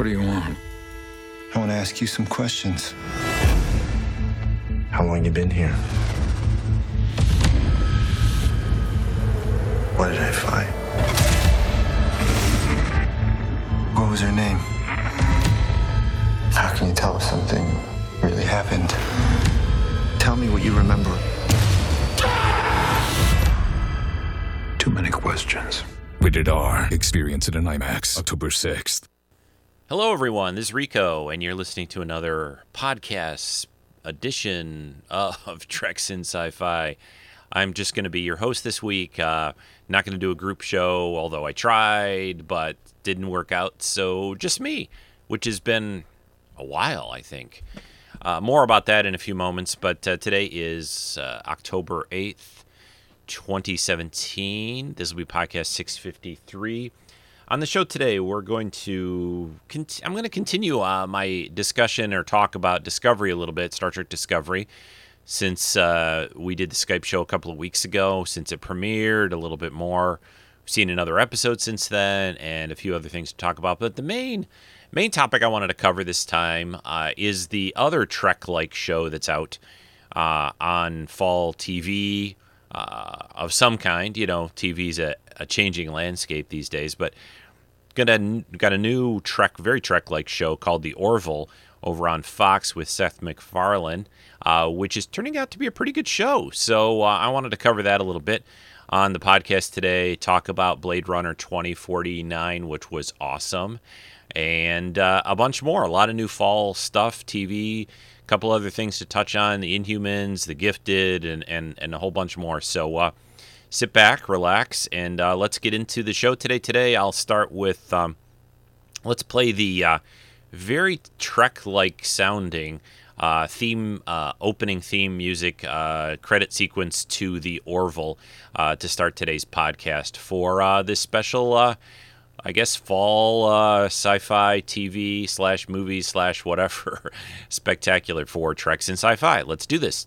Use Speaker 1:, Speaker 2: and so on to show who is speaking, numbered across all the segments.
Speaker 1: What do you want?
Speaker 2: I want to ask you some questions. How long you been here? What did I find? What was her name? How can you tell if something really happened? Tell me what you remember.
Speaker 1: Too many questions. Rated R. Experience it in IMAX. October 6th.
Speaker 3: Hello, everyone. This is Rico, and you're listening to another podcast edition of Treks in Sci Fi. I'm just going to be your host this week. Uh, not going to do a group show, although I tried, but didn't work out. So just me, which has been a while, I think. Uh, more about that in a few moments, but uh, today is uh, October 8th, 2017. This will be podcast 653. On the show today, we're going to cont- I'm going to continue uh, my discussion or talk about Discovery a little bit, Star Trek Discovery, since uh, we did the Skype show a couple of weeks ago, since it premiered a little bit more. We've seen another episode since then, and a few other things to talk about. But the main main topic I wanted to cover this time uh, is the other Trek-like show that's out uh, on fall TV uh, of some kind. You know, TV's a, a changing landscape these days, but got a got a new Trek, very Trek-like show called The Orville over on Fox with Seth MacFarlane, uh, which is turning out to be a pretty good show. So uh, I wanted to cover that a little bit on the podcast today. Talk about Blade Runner 2049, which was awesome, and uh, a bunch more. A lot of new fall stuff, TV. A couple other things to touch on: the Inhumans, the Gifted, and and and a whole bunch more. So uh, sit back, relax, and uh, let's get into the show today. Today, I'll start with um, let's play the uh, very Trek-like sounding uh, theme, uh, opening theme music, uh, credit sequence to the Orville uh, to start today's podcast for this special. I guess fall sci-fi TV slash movies slash whatever spectacular for Treks and Sci-Fi. Let's do this.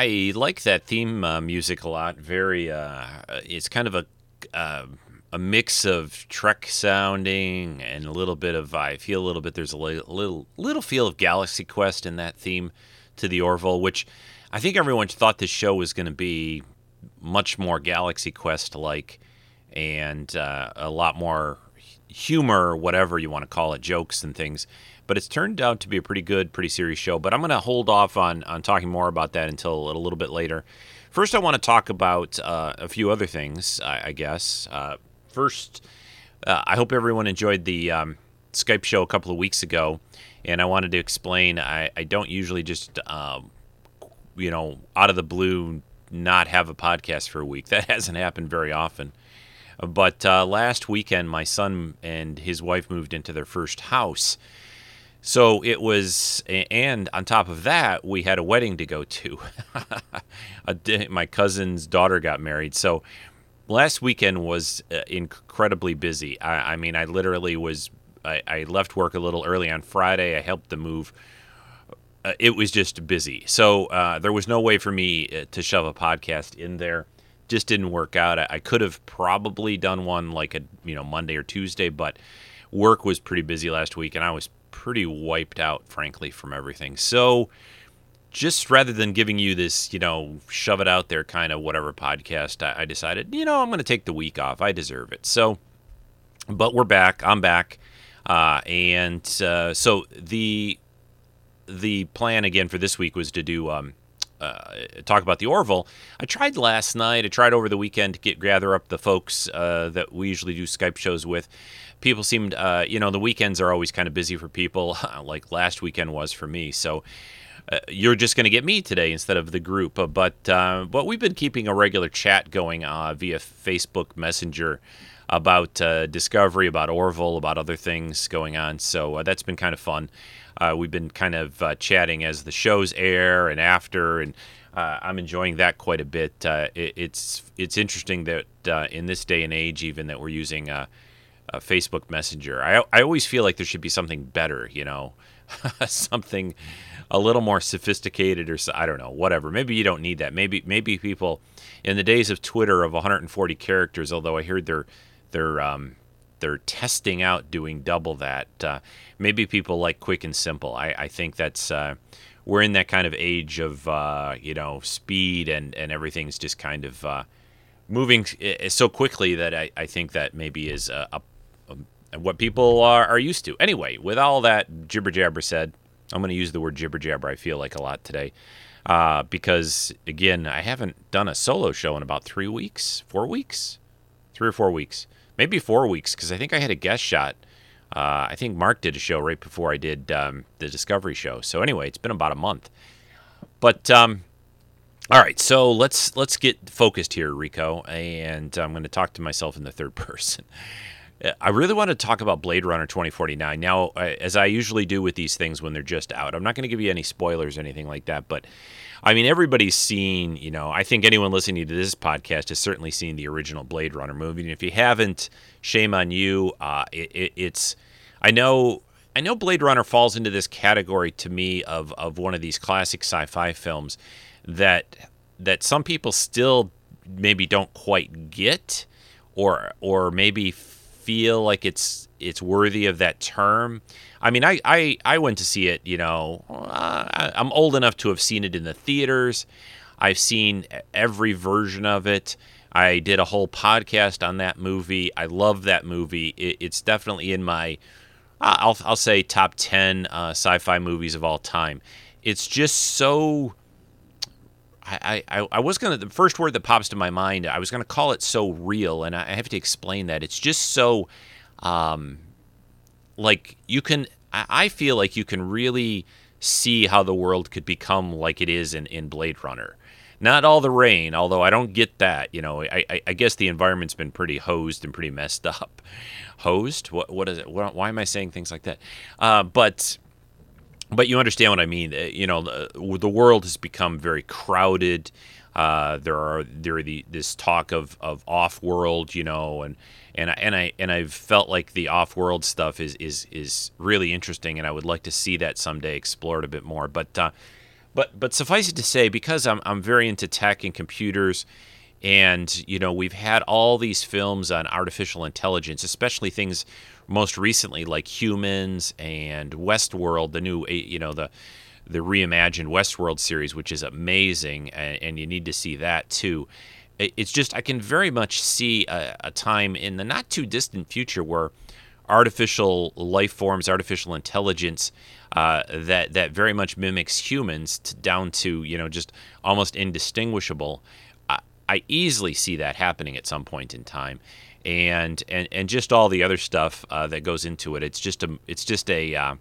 Speaker 3: I like that theme uh, music a lot. Very, uh, it's kind of a uh, a mix of Trek sounding and a little bit of. I feel a little bit. There's a little little feel of Galaxy Quest in that theme to the Orville, which I think everyone thought this show was going to be much more Galaxy Quest like, and uh, a lot more humor, whatever you want to call it, jokes and things but it's turned out to be a pretty good, pretty serious show. But I'm going to hold off on on talking more about that until a little bit later. First, I want to talk about uh, a few other things. I, I guess uh, first, uh, I hope everyone enjoyed the um, Skype show a couple of weeks ago, and I wanted to explain. I, I don't usually just um, you know out of the blue not have a podcast for a week. That hasn't happened very often. But uh, last weekend, my son and his wife moved into their first house so it was, and on top of that, we had a wedding to go to. my cousin's daughter got married. So last weekend was uh, incredibly busy. I, I mean, I literally was, I, I, left work a little early on Friday. I helped the move. Uh, it was just busy. So uh, there was no way for me uh, to shove a podcast in there. Just didn't work out. I, I could have probably done one like a, you know, Monday or Tuesday, but work was pretty busy last week and I was pretty wiped out, frankly, from everything. So, just rather than giving you this, you know, shove it out there kind of whatever podcast, I, I decided, you know, I'm going to take the week off. I deserve it. So, but we're back. I'm back, uh, and uh, so the the plan again for this week was to do um, uh, talk about the Orville. I tried last night. I tried over the weekend to get gather up the folks uh, that we usually do Skype shows with. People seemed, uh, you know, the weekends are always kind of busy for people, like last weekend was for me. So uh, you're just going to get me today instead of the group. Uh, but uh, but we've been keeping a regular chat going via Facebook Messenger about Discovery, about Orville, about other things going on. So that's been kind of fun. Uh, we've been kind of uh, chatting as the shows air and after, and uh, I'm enjoying that quite a bit. Uh, it, it's it's interesting that uh, in this day and age, even that we're using uh, Facebook Messenger. I I always feel like there should be something better, you know, something a little more sophisticated, or I don't know, whatever. Maybe you don't need that. Maybe maybe people in the days of Twitter of 140 characters, although I heard they're they're um, they're testing out doing double that. Uh, maybe people like quick and simple. I, I think that's uh, we're in that kind of age of uh, you know speed and and everything's just kind of uh, moving so quickly that I, I think that maybe is a, a, a, what people are, are used to. Anyway, with all that jibber jabber said, I'm going to use the word jibber jabber. I feel like a lot today. Uh, because again, I haven't done a solo show in about three weeks, four weeks, three or four weeks maybe four weeks because I think I had a guest shot. Uh, I think Mark did a show right before I did um, the Discovery show. So anyway, it's been about a month. But um, all right, so let's let's get focused here, Rico, and I'm going to talk to myself in the third person. I really want to talk about Blade Runner 2049. Now, as I usually do with these things when they're just out, I'm not going to give you any spoilers or anything like that, but I mean, everybody's seen, you know, I think anyone listening to this podcast has certainly seen the original Blade Runner movie. And if you haven't, shame on you. Uh, it, it, it's, I know, I know Blade Runner falls into this category to me of, of one of these classic sci-fi films that that some people still maybe don't quite get, or or maybe feel like it's it's worthy of that term. I mean, I, I, I went to see it, you know, uh, I'm old enough to have seen it in the theaters. I've seen every version of it. I did a whole podcast on that movie. I love that movie. It, it's definitely in my, I'll, I'll say, top 10 uh, sci fi movies of all time. It's just so. I, I, I was going to, the first word that pops to my mind, I was going to call it so real, and I have to explain that. It's just so um, like you can I feel like you can really see how the world could become like it is in, in Blade Runner. Not all the rain, although I don't get that. You know, I, I, I guess the environment's been pretty hosed and pretty messed up. Hosed? What what is it? Why am I saying things like that? Uh, but but you understand what I mean. Uh, you know, the, the world has become very crowded. Uh, there are there are the, this talk of, of off world, you know, and and I, and I and I've felt like the off-world stuff is is is really interesting, and I would like to see that someday explored a bit more. But uh, but but suffice it to say, because I'm I'm very into tech and computers, and you know we've had all these films on artificial intelligence, especially things most recently like Humans and Westworld, the new you know the the reimagined Westworld series, which is amazing, and, and you need to see that too it's just I can very much see a, a, time in the not too distant future where artificial life forms, artificial intelligence uh, that that very much mimics humans to, down to you know just almost indistinguishable. I, I, easily see that happening at some point in time, and and and just all the other stuff uh, that goes into it. It's just a it's just a uh,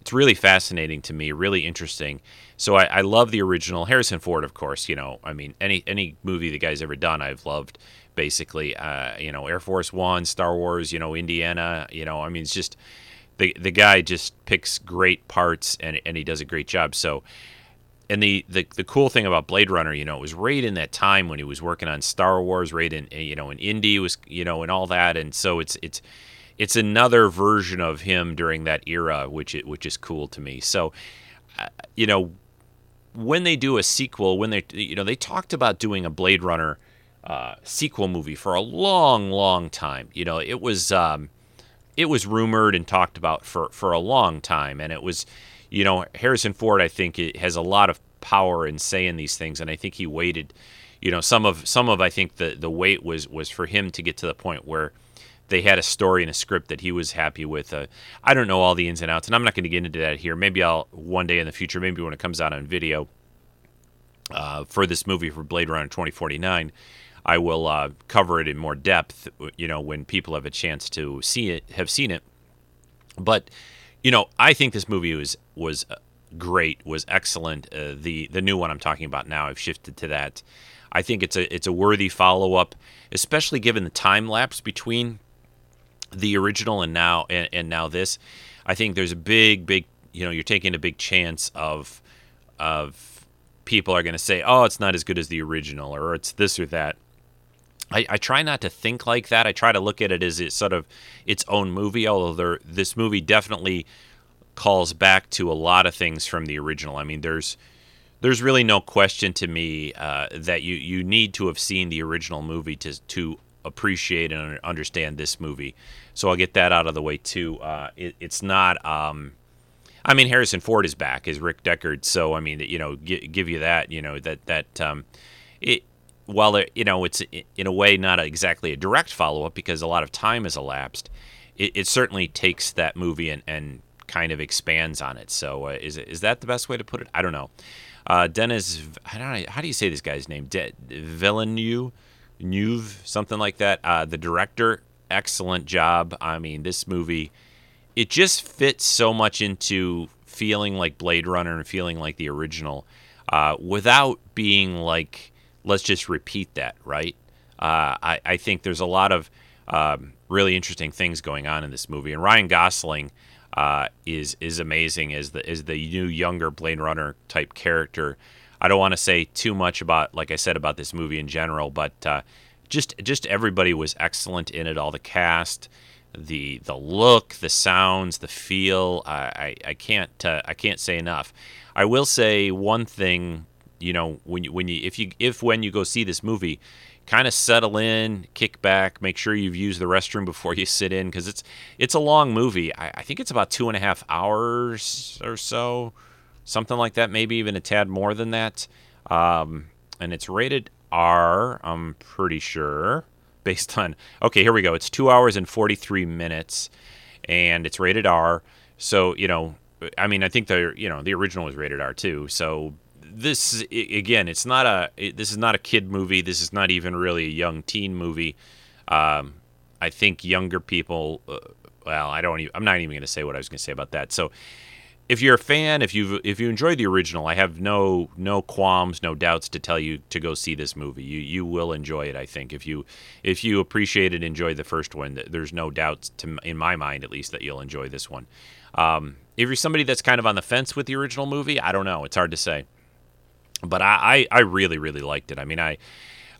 Speaker 3: it's really fascinating to me, really interesting. So I, I, love the original Harrison Ford, of course. You know, I mean, any any movie the guy's ever done, I've loved. Basically, uh, you know, Air Force One, Star Wars, you know, Indiana. You know, I mean, it's just the the guy just picks great parts and and he does a great job. So. And the, the, the cool thing about Blade Runner, you know, it was right in that time when he was working on Star Wars, right in you know in Indy was you know and all that, and so it's it's it's another version of him during that era, which it, which is cool to me. So, uh, you know, when they do a sequel, when they you know they talked about doing a Blade Runner uh, sequel movie for a long, long time. You know, it was um, it was rumored and talked about for for a long time, and it was, you know, Harrison Ford. I think has a lot of power in saying these things, and I think he waited. You know, some of some of I think the the wait was was for him to get to the point where they had a story and a script that he was happy with. Uh, I don't know all the ins and outs, and I'm not going to get into that here. Maybe I'll one day in the future, maybe when it comes out on video uh, for this movie for Blade Runner 2049, I will uh, cover it in more depth. You know, when people have a chance to see it, have seen it. But you know, I think this movie was was uh, great, was excellent. Uh, the the new one I'm talking about now, I've shifted to that. I think it's a it's a worthy follow up, especially given the time lapse between the original and now and, and now this. I think there's a big big you know you're taking a big chance of of people are going to say oh it's not as good as the original or it's this or that. I, I try not to think like that. I try to look at it as it's sort of its own movie. Although there, this movie definitely calls back to a lot of things from the original. I mean, there's there's really no question to me uh, that you you need to have seen the original movie to to appreciate and understand this movie. So I'll get that out of the way too. Uh, it, it's not. Um, I mean, Harrison Ford is back as Rick Deckard, so I mean, you know, g- give you that. You know that that um, it. While it, you know it's in a way not exactly a direct follow up because a lot of time has elapsed, it, it certainly takes that movie and, and kind of expands on it. So uh, is is that the best way to put it? I don't know. Uh, Denis, I don't know, how do you say this guy's name? De- Villeneuve, Nuve, something like that. Uh, the director, excellent job. I mean, this movie, it just fits so much into feeling like Blade Runner and feeling like the original, uh, without being like, let's just repeat that, right? Uh, I, I think there's a lot of um, really interesting things going on in this movie, and Ryan Gosling uh, is is amazing as the as the new younger Blade Runner type character. I don't want to say too much about, like I said, about this movie in general, but uh, just just everybody was excellent in it. All the cast, the the look, the sounds, the feel. I I, I can't uh, I can't say enough. I will say one thing. You know, when you when you if you if when you go see this movie, kind of settle in, kick back, make sure you've used the restroom before you sit in because it's it's a long movie. I, I, think it's about two and a half hours or so, something like that, maybe even a tad more than that. Um, and it's rated R, I'm pretty sure, based on. Okay, here we go. It's two hours and 43 minutes, and it's rated R. So you know, I mean, I think the you know the original was rated R too. So this again, it's not a this is not a kid movie. This is not even really a young teen movie. Um, I think younger people. Uh, well, I don't. Even, I'm not even going to say what I was going to say about that. So, if you're a fan, if you if you enjoy the original, I have no no qualms, no doubts to tell you to go see this movie. You you will enjoy it. I think if you if you appreciate it, enjoy the first one. There's no doubts to in my mind at least that you'll enjoy this one. Um, if you're somebody that's kind of on the fence with the original movie, I don't know. It's hard to say but I, I, I really really liked it. I mean, I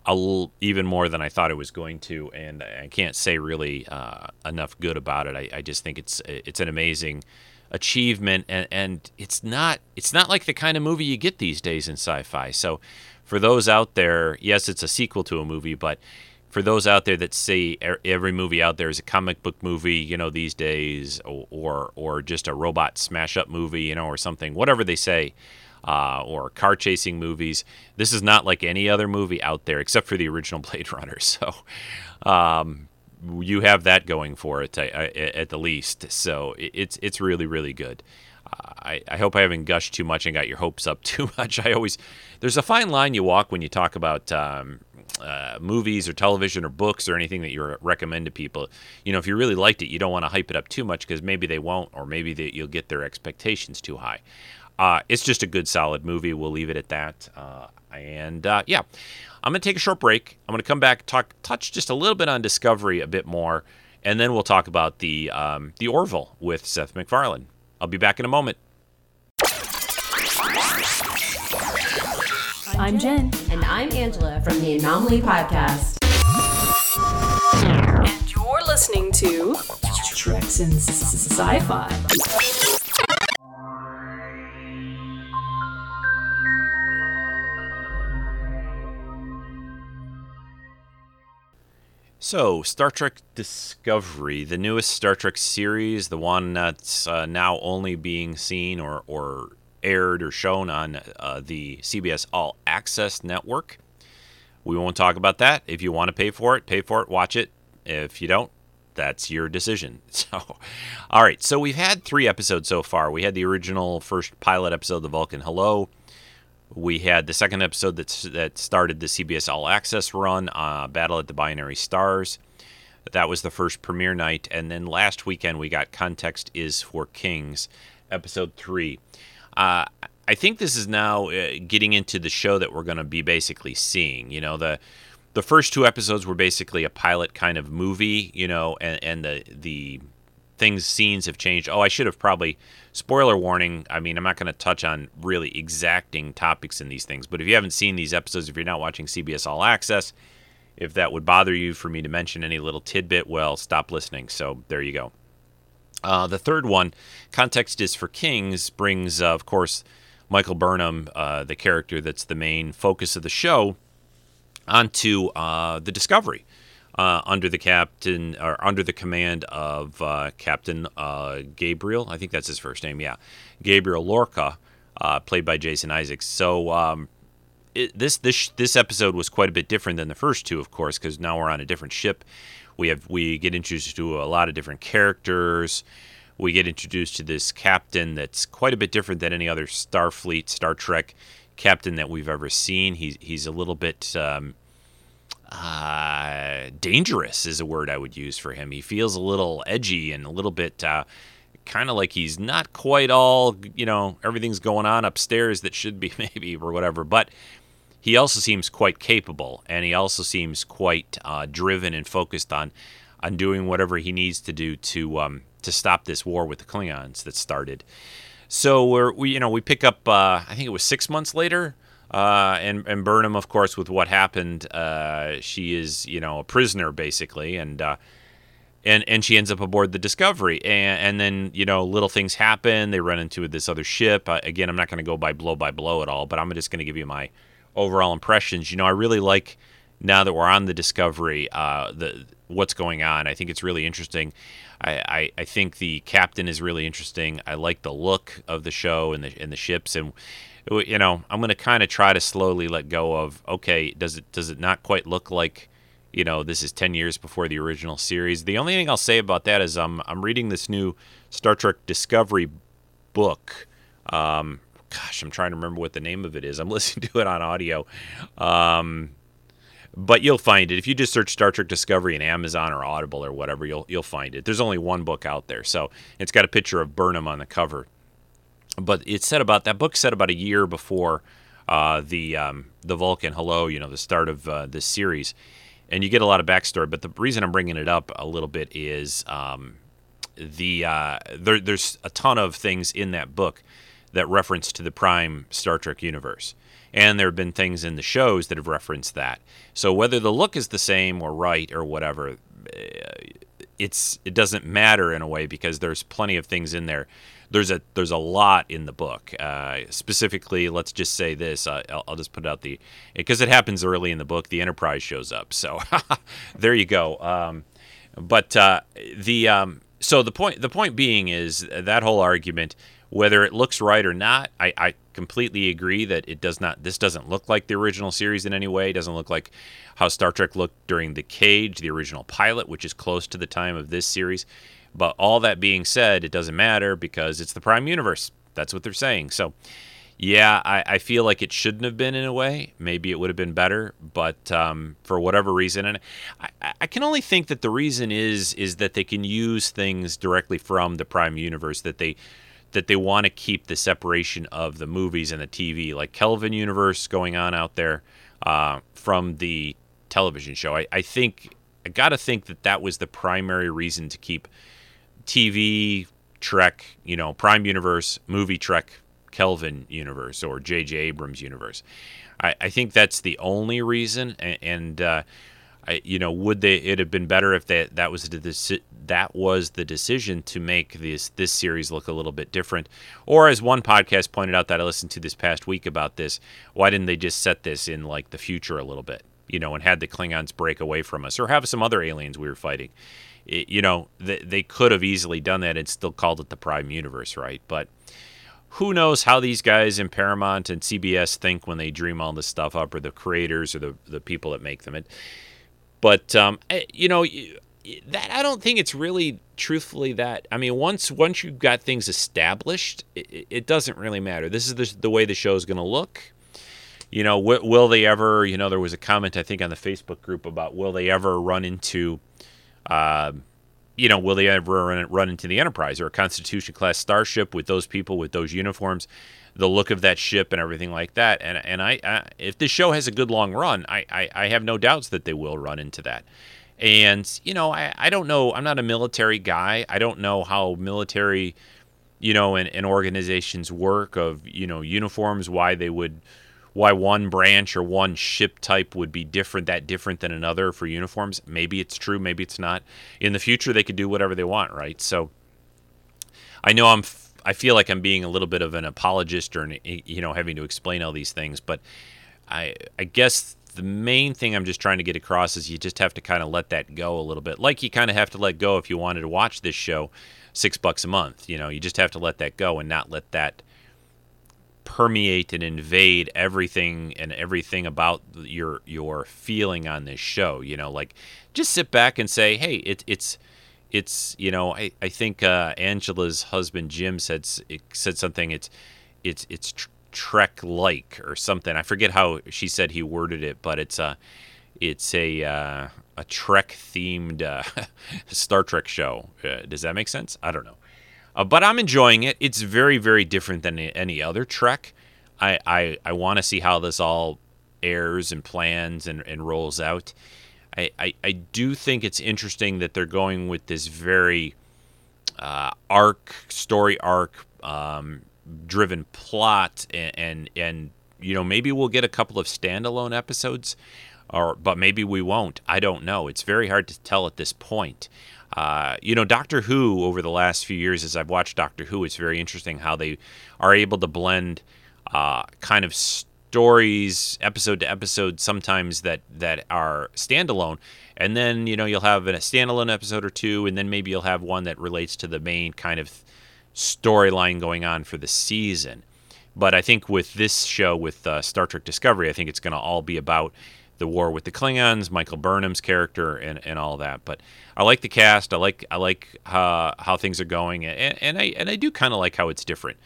Speaker 3: a little, even more than I thought it was going to, and I can't say really uh, enough good about it. I, I just think it's it's an amazing achievement, and, and it's not it's not like the kind of movie you get these days in sci-fi. So for those out there, yes, it's a sequel to a movie, but for those out there that say every movie out there is a comic book movie, you know, these days, or or, or just a robot smash up movie, you know, or something, whatever they say uh, or car chasing movies. This is not like any other movie out there except for the original Blade Runner. So um, you have that going for it at the least. So it's it's really really good. I, I hope I haven't gushed too much and got your hopes up too much. I always there's a fine line you walk when you talk about um, uh, movies or television or books or anything that you recommend to people. You know, if you really liked it, you don't want to hype it up too much because maybe they won't, or maybe they, you'll get their expectations too high. Uh, it's just a good, solid movie. We'll leave it at that. Uh, and uh, yeah, I'm going to take a short break. I'm going to come back, talk, touch just a little bit on Discovery a bit more, and then we'll talk about the um, the Orville with Seth MacFarlane. I'll be back in a moment.
Speaker 4: I'm Jen.
Speaker 5: And I'm Angela from the Anomaly Podcast.
Speaker 4: And you're listening to Treks in Sci
Speaker 3: So, Star Trek Discovery, the newest Star Trek series, the one that's uh, now only being seen or, or aired or shown on uh, the CBS All Access network. We won't talk about that. If you want to pay for it, pay for it, watch it. If you don't, that's your decision. So, all right. So we've had three episodes so far. We had the original first pilot episode, The Vulcan Hello. We had the second episode that's, that started the CBS All Access run, uh, Battle at the Binary Stars. That was the first premiere night. And then last weekend, we got Context is for Kings, episode three. Uh, I think this is now uh, getting into the show that we're going to be basically seeing. You know, the the first two episodes were basically a pilot kind of movie, you know, and, and the the things scenes have changed. Oh, I should have probably spoiler warning. I mean, I'm not going to touch on really exacting topics in these things, but if you haven't seen these episodes, if you're not watching CBS All Access, if that would bother you for me to mention any little tidbit, well, stop listening. So there you go. Uh, the third one, Context is for Kings, brings, uh, of course, Michael Burnham, uh, the character that's the main focus of the show, onto uh, the Discovery. Uh, under the captain or under the command of uh, Captain uh, Gabriel. I think that's his first name. Yeah, Gabriel Lorca, uh, played by Jason Isaacs. So um, it, this this this episode was quite a bit different than the first two, of course, because now we're on a different ship. We have we get introduced to a lot of different characters. We get introduced to this captain that's quite a bit different than any other Starfleet, Star Trek captain that we've ever seen. He's he's a little bit um, uh, dangerous is a word I would use for him. He feels a little edgy and a little bit uh, kind of like he's not quite all you know everything's going on upstairs that should be maybe or whatever, but. He also seems quite capable, and he also seems quite uh, driven and focused on on doing whatever he needs to do to um, to stop this war with the Klingons that started. So we're we you know we pick up uh, I think it was six months later. Uh, and and Burnham, of course, with what happened, uh, she is you know a prisoner basically, and uh, and and she ends up aboard the Discovery, and, and then you know little things happen. They run into this other ship. Uh, again, I'm not going to go by blow by blow at all, but I'm just going to give you my overall impressions. You know, I really like now that we're on the Discovery, uh, the what's going on. I think it's really interesting. I, I, I, think the captain is really interesting. I like the look of the show and the and the ships, and you know I'm going to kind of try to slowly let go of okay, does it does it not quite look like you know this is 10 years before the original series? The only thing I'll say about that is I'm I'm reading this new Star Trek Discovery book. Um, gosh, I'm trying to remember what the name of it is. I'm listening to it on audio. Um, but you'll find it if you just search Star Trek Discovery in Amazon or Audible or whatever. You'll you'll find it. There's only one book out there, so it's got a picture of Burnham on the cover. But it said about that book said about a year before uh, the um, the Vulcan Hello, you know, the start of uh, this series, and you get a lot of backstory. But the reason I'm bringing it up a little bit is um, the uh, there, there's a ton of things in that book that reference to the Prime Star Trek universe and there have been things in the shows that have referenced that. So whether the look is the same or right or whatever, eh, it's it doesn't matter in a way because there's plenty of things in there. There's a there's a lot in the book. Uh, specifically, let's just say this. Uh, I'll, I'll, just put out the because it happens early in the book. The Enterprise shows up, so there you go. Um, but uh, the um, so the point the point being is that whole argument whether it looks right or not, I, I, completely agree that it does not. This doesn't look like the original series in any way. It doesn't look like how Star Trek looked during the Cage, the original pilot, which is close to the time of this series. But all that being said, it doesn't matter because it's the Prime Universe. That's what they're saying. So, yeah, I, I feel like it shouldn't have been in a way. Maybe it would have been better, but um, for whatever reason, and I, I can only think that the reason is is that they can use things directly from the Prime Universe that they that they want to keep the separation of the movies and the TV, like Kelvin Universe going on out there uh, from the television show. I, I think I got to think that that was the primary reason to keep TV Trek, you know, Prime Universe, movie Trek, Kelvin Universe, or J.J. Abrams Universe. I, I think that's the only reason, and. and uh, I, you know, would they? It have been better if that that was the that was the decision to make this this series look a little bit different. Or as one podcast pointed out that I listened to this past week about this, why didn't they just set this in like the future a little bit, you know, and had the Klingons break away from us, or have some other aliens we were fighting? It, you know, they, they could have easily done that and still called it the Prime Universe, right? But who knows how these guys in Paramount and CBS think when they dream all this stuff up, or the creators or the the people that make them. It, but um, eh, you know, that I don't think it's really truthfully that. I mean, once once you've got things established, it, it doesn't really matter. This is the, the way the show is going to look. You know, w- will they ever? You know, there was a comment I think on the Facebook group about will they ever run into, uh, you know, will they ever run, run into the Enterprise or a Constitution class starship with those people with those uniforms? the look of that ship and everything like that. And and I, I if this show has a good long run, I, I, I have no doubts that they will run into that. And you know, I, I don't know. I'm not a military guy. I don't know how military, you know, and, and organizations work of you know uniforms. Why they would, why one branch or one ship type would be different, that different than another for uniforms. Maybe it's true. Maybe it's not. In the future, they could do whatever they want, right? So. I know I'm I feel like I'm being a little bit of an apologist or you know having to explain all these things, but I I guess the main thing I'm just trying to get across is you just have to kind of let that go a little bit. Like you kind of have to let go if you wanted to watch this show, six bucks a month. You know, you just have to let that go and not let that permeate and invade everything and everything about your your feeling on this show. You know, like just sit back and say, hey, it, it's it's you know I, I think uh, Angela's husband Jim said said something. It's it's it's tr- Trek like or something. I forget how she said he worded it but it's a it's a uh, a Trek themed uh, Star Trek show. Uh, does that make sense? I don't know uh, but I'm enjoying it it's very very different than any other Trek I I, I want to see how this all airs and plans and, and rolls out I, I, I do think it's interesting that they're going with this very uh, arc, story arc, um, driven plot, and, and, and you know maybe we'll get a couple of standalone episodes, or but maybe we won't. I don't know. It's very hard to tell at this point. Uh, you know, Doctor Who over the last few years, as I've watched Doctor Who, it's very interesting how they are able to blend uh, kind of stories episode to episode sometimes that that are standalone. And then you know you'll have a standalone episode or two and then maybe you'll have one that relates to the main kind of storyline going on for the season. But i think with this show with uh, star trek discovery i think it's going to all be about the war with the klingons michael burnham's character and, and all that. But i like the cast. I like i like uh, how things are going. And, and i and i do kind of like how it's different.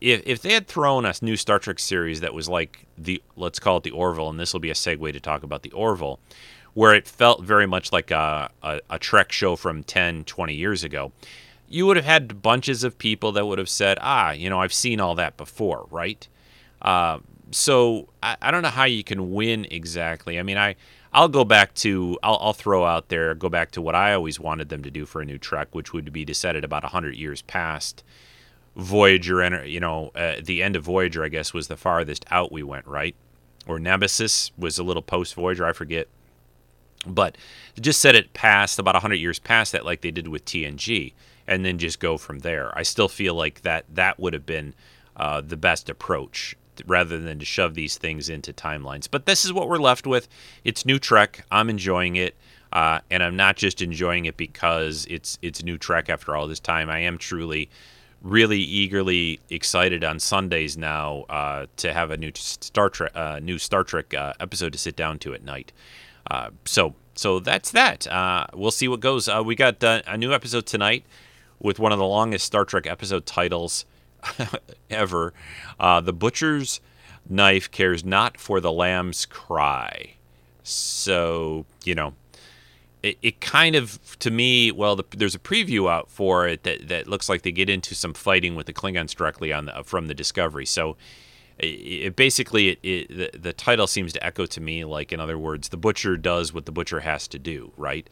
Speaker 3: If, if they had thrown a new Star Trek series that was like the let's call it the Orville, and this will be a segue to talk about the Orville, where it felt very much like a, a, a Trek show from 10, 20 years ago, you would have had bunches of people that would have said, ah, you know, I've seen all that before, right? Uh, so I, I don't know how you can win exactly. I mean, I I'll go back to I'll, I'll throw out there go back to what I always wanted them to do for a new Trek, which would be to set it about hundred years past Voyager, And you know, uh, the end of Voyager, I guess, was the farthest out we went, right? Or Nemesis was a little post Voyager, I forget. But just set it past about 100 years past that, like they did with TNG, and then just go from there. I still feel like that that would have been uh, the best approach rather than to shove these things into timelines. But this is what we're left with. It's new Trek. I'm enjoying it. Uh, and I'm not just enjoying it because it's it's new Trek after all this time. I am truly really eagerly excited on Sundays now uh, to have a new Star Trek, uh, new Star Trek uh, episode to sit down to at night. Uh, so, so that's that. Uh, we'll see what goes. We got a new episode tonight with one of the longest Star Trek episode titles ever. Uh, the Butcher's Knife cares not for the lamb's cry. So, you know, it, it kind of to me well the, there's a preview out for it that, that looks like they get into some fighting with the klingons directly on the, from the discovery so it, it basically it, the, the title seems to echo to me like in other words the butcher does what the butcher has to do right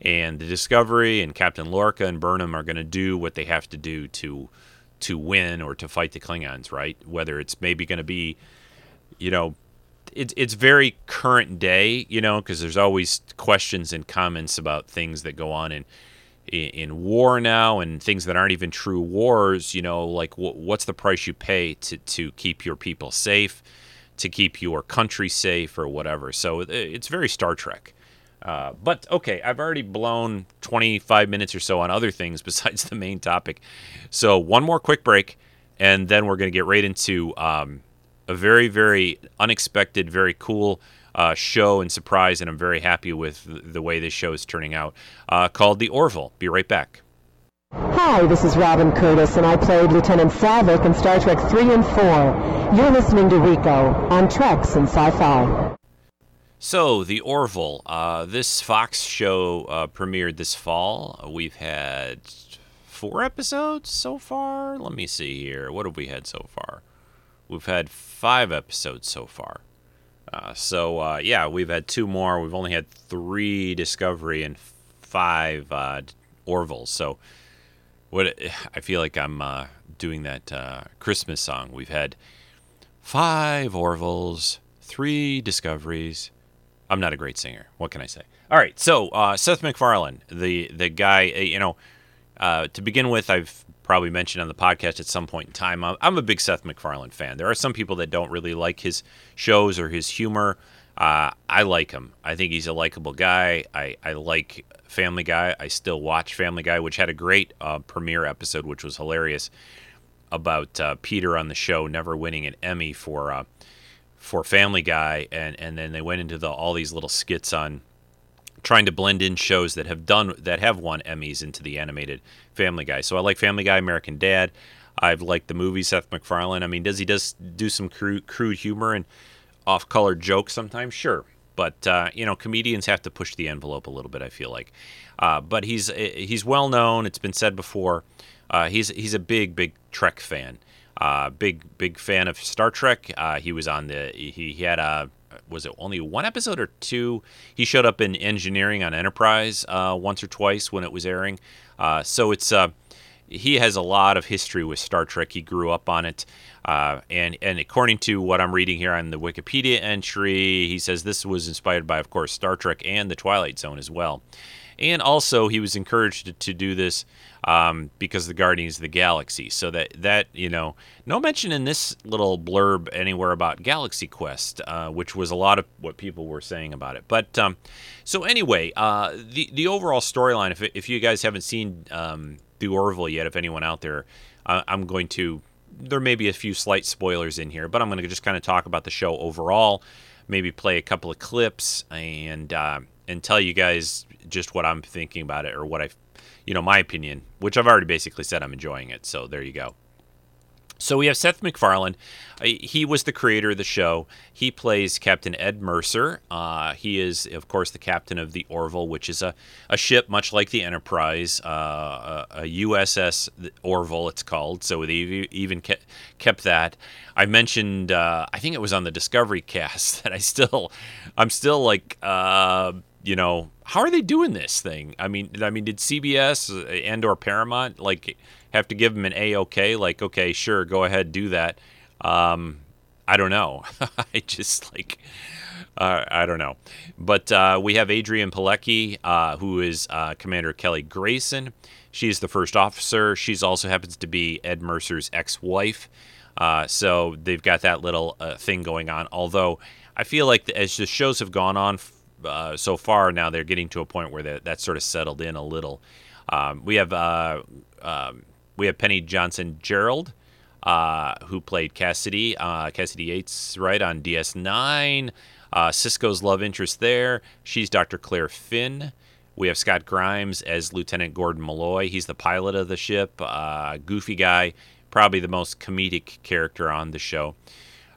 Speaker 3: and the discovery and captain lorca and burnham are going to do what they have to do to to win or to fight the klingons right whether it's maybe going to be you know it's it's very current day, you know, because there's always questions and comments about things that go on in in war now and things that aren't even true wars. You know, like what's the price you pay to to keep your people safe, to keep your country safe, or whatever. So it's very Star Trek. Uh, but okay, I've already blown 25 minutes or so on other things besides the main topic. So one more quick break, and then we're going to get right into um, a very, very unexpected, very cool uh, show and surprise, and I'm very happy with the way this show is turning out. Uh, called The Orville. Be right back.
Speaker 6: Hi, this is Robin Curtis, and I played Lieutenant Saavik in Star Trek 3 and 4. You're listening to Rico on Treks and Sci-Fi.
Speaker 3: So, The Orville. Uh, this Fox show uh, premiered this fall. We've had four episodes so far. Let me see here. What have we had so far? We've had five episodes so far. Uh, so, uh, yeah, we've had two more. We've only had three Discovery and five uh, Orvilles. So, what I feel like I'm uh, doing that uh, Christmas song. We've had five Orvilles, three discoveries. I'm not a great singer. What can I say? All right, so uh, Seth MacFarlane, the the guy, uh, you know, uh, to begin with, I've probably mentioned on the podcast at some point in time. I'm a big Seth MacFarlane fan. There are some people that don't really like his shows or his humor. Uh, I like him. I think he's a likable guy. I, I like Family Guy. I still watch Family Guy, which had a great uh, premiere episode, which was hilarious about uh, Peter on the show never winning an Emmy for uh, for Family Guy, and and then they went into the all these little skits on trying to blend in shows that have done that have won Emmys into the animated Family Guy. So I like Family Guy, American Dad. I've liked the movie Seth MacFarlane. I mean, does he does do some crude, crude humor and off-color jokes sometimes? Sure, but uh, you know, comedians have to push the envelope a little bit. I feel like, uh, but he's he's well known. It's been said before. Uh, he's he's a big big Trek fan. Uh, big big fan of Star Trek. Uh, he was on the he, he had a was it only one episode or two? He showed up in engineering on Enterprise uh, once or twice when it was airing. so it's he has a lot of history with Star Trek. He grew up on it. Uh, and and according to what I'm reading here on the Wikipedia entry, he says this was inspired by, of course, Star Trek and the Twilight Zone as well. And also, he was encouraged to, to do this um, because the Guardians of the Galaxy. So that that you know, no mention in this little blurb anywhere about Galaxy Quest, uh, which was a lot of what people were saying about it. But um, so anyway, uh, the the overall storyline. If if you guys haven't seen um, the Orville yet, if anyone out there, uh, I'm going to there may be a few slight spoilers in here, but I'm going to just kind of talk about the show overall, maybe play a couple of clips, and uh, and tell you guys just what I'm thinking about it or what I, you know, my opinion, which I've already basically said I'm enjoying it. So there you go. So we have Seth MacFarlane. He was the creator of the show. He plays Captain Ed Mercer. Uh, he is, of course, the captain of the Orville, which is a, a ship much like the Enterprise, uh, a, a, USS Orville, it's called. So they even kept, kept that. I mentioned, uh, I think it was on the Discovery cast that I still, I'm still like, uh, you know, how are they doing this thing? I mean, I mean, did CBS and or Paramount like have to give them an A OK? Like, okay, sure, go ahead, do that. Um, I don't know. I just like. Uh, I don't know. But uh, we have Adrianne Palicki, uh, who is uh, Commander Kelly Grayson. She's the first officer. She's also happens to be Ed Mercer's ex-wife. Uh, so they've got that little uh, thing going on. Although I feel like as the shows have gone on uh, so far now they're getting to a point where that, that's sort of settled in a little. Um, we have uh, um, we have Penny Johnson Jerald, uh, who played Cassidy, uh, Cassidy Yates, right on DS9. Uh, Sisko's love interest there. She's Dr. Claire Finn. We have Scott Grimes as Lieutenant Gordon Malloy. He's the pilot of the ship, uh, goofy guy, probably the most comedic character on the show.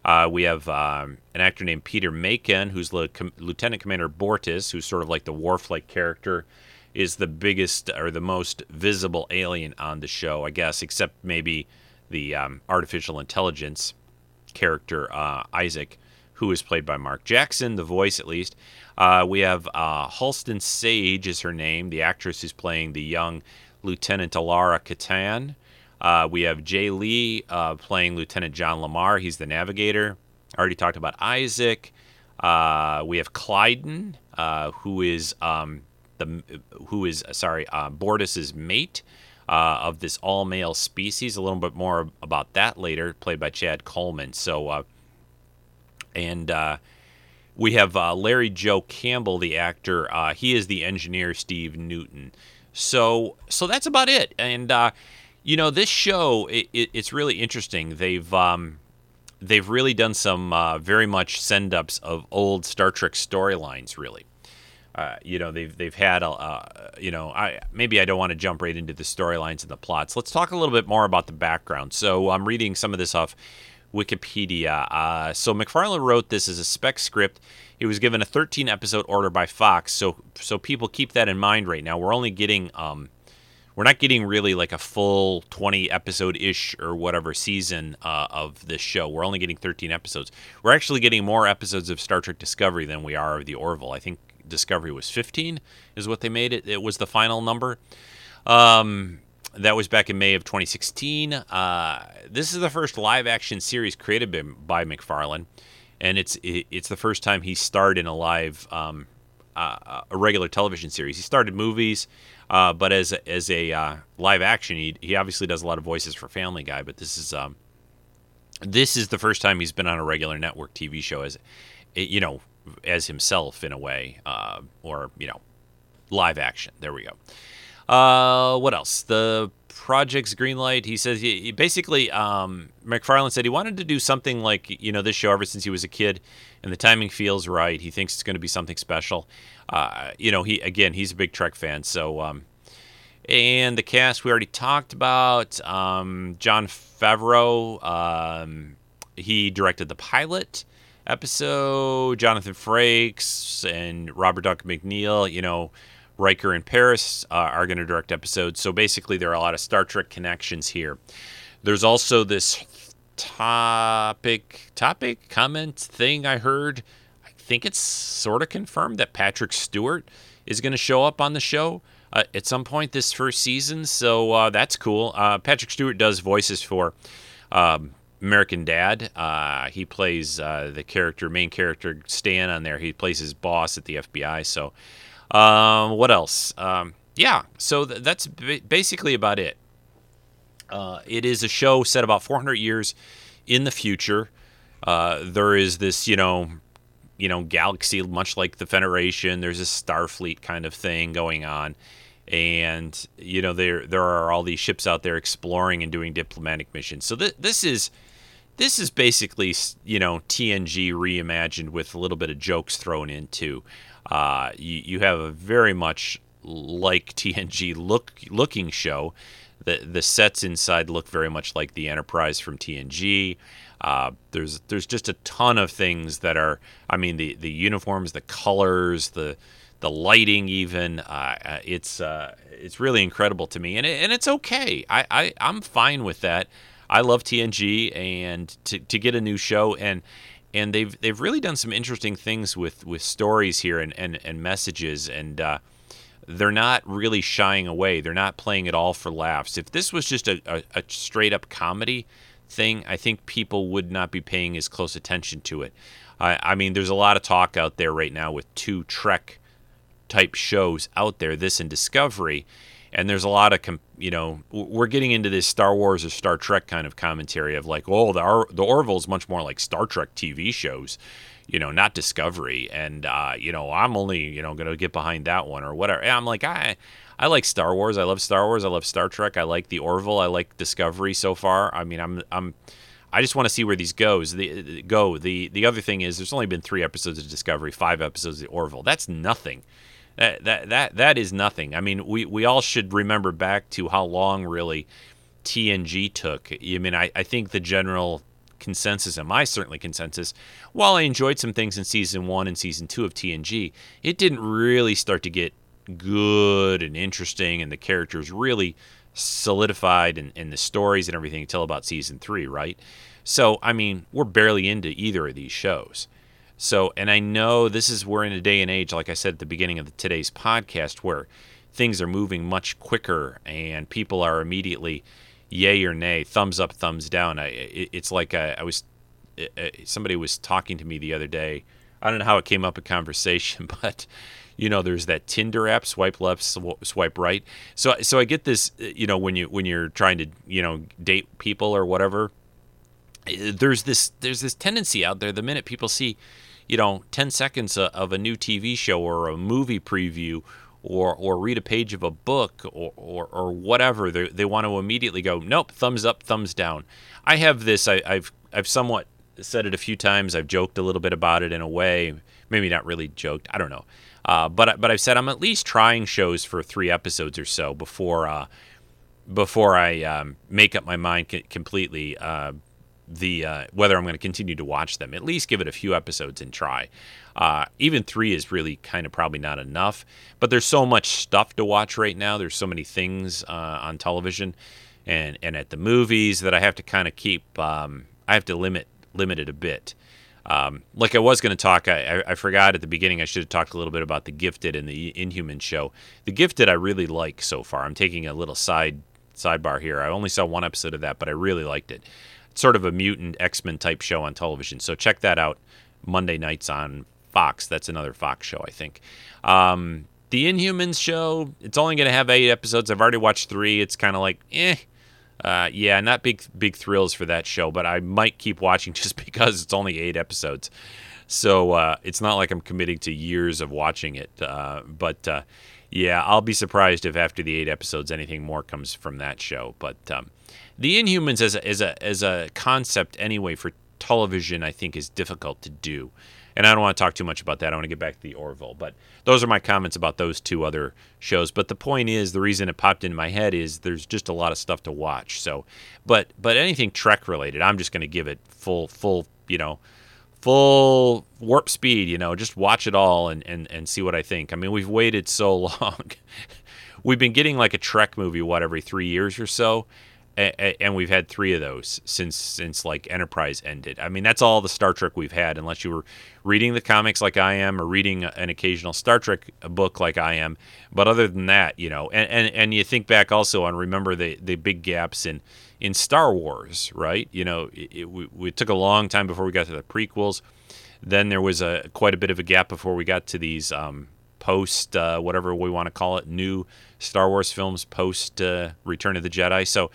Speaker 3: Uh, we have um, an actor named Peter Macon, who's the Com- Lieutenant Commander Bortus, who's sort of like the Worf-like character, is the biggest or the most visible alien on the show, I guess, except maybe the um, artificial intelligence character uh, Isaac, who is played by Mark Jackson, the voice at least. Uh, we have uh, Halston Sage is her name, the actress who's playing the young Lieutenant Alara Kitan. Uh, we have Jay Lee uh, playing Lieutenant John LaMarr. He's the navigator. I already talked about Isaac. Uh, we have Klyden, uh, who is um, the who is sorry uh, Bortus's mate uh, of this all male species. A little bit more about that later, played by Chad Coleman. So, and we have Larry Joe Campbell, the actor. he is the engineer, Steve Newton. So, so that's about it. And you know, this show it, it, it's really interesting. They've um, they've really done some uh, very much send ups of old Star Trek storylines. Really, uh, you know, they've they've had a, uh, you know, I maybe I don't want to jump right into the storylines and the plots. Let's talk a little bit more about the background. So I'm reading some of this off Wikipedia. Uh, so MacFarlane wrote this as a spec script. He was given a 13 episode order by Fox. So so people keep that in mind right now. We're only getting um, we're not getting really like a full 20 episode ish or whatever season uh, of this show. We're only getting 13 episodes. We're actually getting more episodes of Star Trek Discovery than we are of the Orville. I think Discovery was 15 is what they made it. It was the final number. Um, that was back in May of 2016. Uh, this is the first live action series created by, by MacFarlane, and it's it, it's the first time he starred in a live um, uh, a regular television series. He started movies, uh, but as as a uh, live action, he he obviously does a lot of voices for Family Guy. But this is um, this is the first time he's been on a regular network TV show as you know as himself in a way, uh, or you know, live action. There we go. Uh, what else? The project's greenlight. He says he, he basically um, MacFarlane said he wanted to do something like you know this show ever since he was a kid, and the timing feels right. He thinks it's going to be something special. Uh, you know, he again he's a big Trek fan, so. Um, and the cast we already talked about. Um, Jon Favreau, um, he directed the pilot episode. Jonathan Frakes and Robert Duncan McNeill, you know, Riker and Paris uh, are going to direct episodes. So basically, there are a lot of Star Trek connections here. There's also this topic, topic, comment thing I heard. I think it's sort of confirmed that Patrick Stewart is going to show up on the show. Uh, at some point this first season, so uh, that's cool. Uh, Patrick Stewart does voices for um, American Dad. Uh, he plays uh, the character, main character Stan on there. He plays his boss at the FBI. So, um, what else? Um, yeah, so th- that's b- basically about it. Uh, it is a show set about 400 years in the future. Uh, there is this, you know, you know, galaxy much like the Federation. There's a Starfleet kind of thing going on, and you know there there are all these ships out there exploring and doing diplomatic missions. So th- this is this is basically you know TNG reimagined with a little bit of jokes thrown into. Uh, you, you have a very much like TNG look looking show. The the sets inside look very much like the Enterprise from TNG. Uh, there's there's just a ton of things that are. I mean the the uniforms, the colors, the the lighting, even. Uh, uh it's uh, it's really incredible to me, and it, and it's okay. I, I I'm fine with that. I love TNG, and to, to get a new show and and they've they've really done some interesting things with with stories here and and, and messages and. Uh, they're not really shying away. They're not playing it all for laughs. If this was just a, a, a, straight up comedy thing, I think people would not be paying as close attention to it. I, I mean, there's a lot of talk out there right now with two Trek type shows out there, this and Discovery, and there's a lot of you know we're getting into this Star Wars or Star Trek kind of commentary of like oh the the Orville is much more like Star Trek TV shows you know not Discovery. And uh, you know I'm only you know going to get behind that one or whatever. And I'm like I I like Star Wars. I love Star Wars. I love Star Trek. I like the Orville. I like Discovery so far. I mean I'm I'm I just want to see where these goes. The go. The the other thing is there's only been three episodes of Discovery, five episodes of the Orville. That's nothing that that that that is nothing. I mean, we we all should remember back to how long really TNG took. I mean, I, I think the general consensus, and my certainly consensus, while I enjoyed some things in season one and season two of TNG, it didn't really start to get good and interesting, and the characters really solidified and, and the stories and everything until about season three, right? So, I mean, we're barely into either of these shows. So, and I know this is we're in a day and age, like I said at the beginning of the, today's podcast, where things are moving much quicker and people are immediately yay or nay, thumbs up, thumbs down. I, it, it's like I, I was somebody was talking to me the other day. I don't know how it came up in conversation, but you know, there's that Tinder app, swipe left, swipe right. So, so I get this, uh, you know, when you when you're trying to, you know, date people or whatever. There's this there's this tendency out there. The minute people see you know, 10 seconds of a new TV show or a movie preview or, or read a page of a book or, or, or whatever, they, they want to immediately go, nope, thumbs up, thumbs down. I have this, I, I've, I've somewhat said it a few times. I've joked a little bit about it in a way, maybe not really joked. I don't know. Uh, but but I've said I'm at least trying shows for three episodes or so before uh, before I um, make up my mind c- completely. Uh, the uh, whether I'm going to continue to watch them. At least give it a few episodes and try. Uh, even three is really kind of probably not enough. But there's so much stuff to watch right now. There's so many things uh, on television and and at the movies that I have to kind of keep. Um, I have to limit limit it a bit. Um, like I was going to talk, I, I, forgot at the beginning. I should have talked a little bit about the Gifted and the Inhuman show. The Gifted I really like so far. I'm taking a little side sidebar here. I only saw one episode of that, but I really liked it. Sort of a mutant X Men type show on television. So check that out Monday nights on Fox. That's another Fox show, I think. Um, the Inhumans show, it's only going to have eight episodes. I've already watched three. It's kind of like, eh. Uh, yeah, not big big thrills for that show, but I might keep watching just because it's only eight episodes. So uh, it's not like I'm committing to years of watching it. Uh, but uh, yeah, I'll be surprised if after the eight episodes anything more comes from that show. But um, the Inhumans as a, as a as a concept anyway for television, I think is difficult to do. And I don't want to talk too much about that. I want to get back to the Orville. But those are my comments about those two other shows. But the point is, the reason it popped into my head is there's just a lot of stuff to watch. So, but but anything Trek related, I'm just going to give it full full you know full warp speed. You know, just watch it all and and and see what I think. I mean, we've waited so long. we've been getting like a Trek movie what every three years or so and we've had three of those since since like Enterprise ended. I mean, that's all the Star Trek we've had, unless you were reading the comics like I am, or reading an occasional Star Trek book like I am. But other than that, you know, and and, and you think back also on remember the the big gaps in in Star Wars, right? You know, it, it, we, took a long time before we got to the prequels. Then there was a quite a bit of a gap before we got to these um, post uh, whatever we want to call it, new Star Wars films post uh, Return of the Jedi. So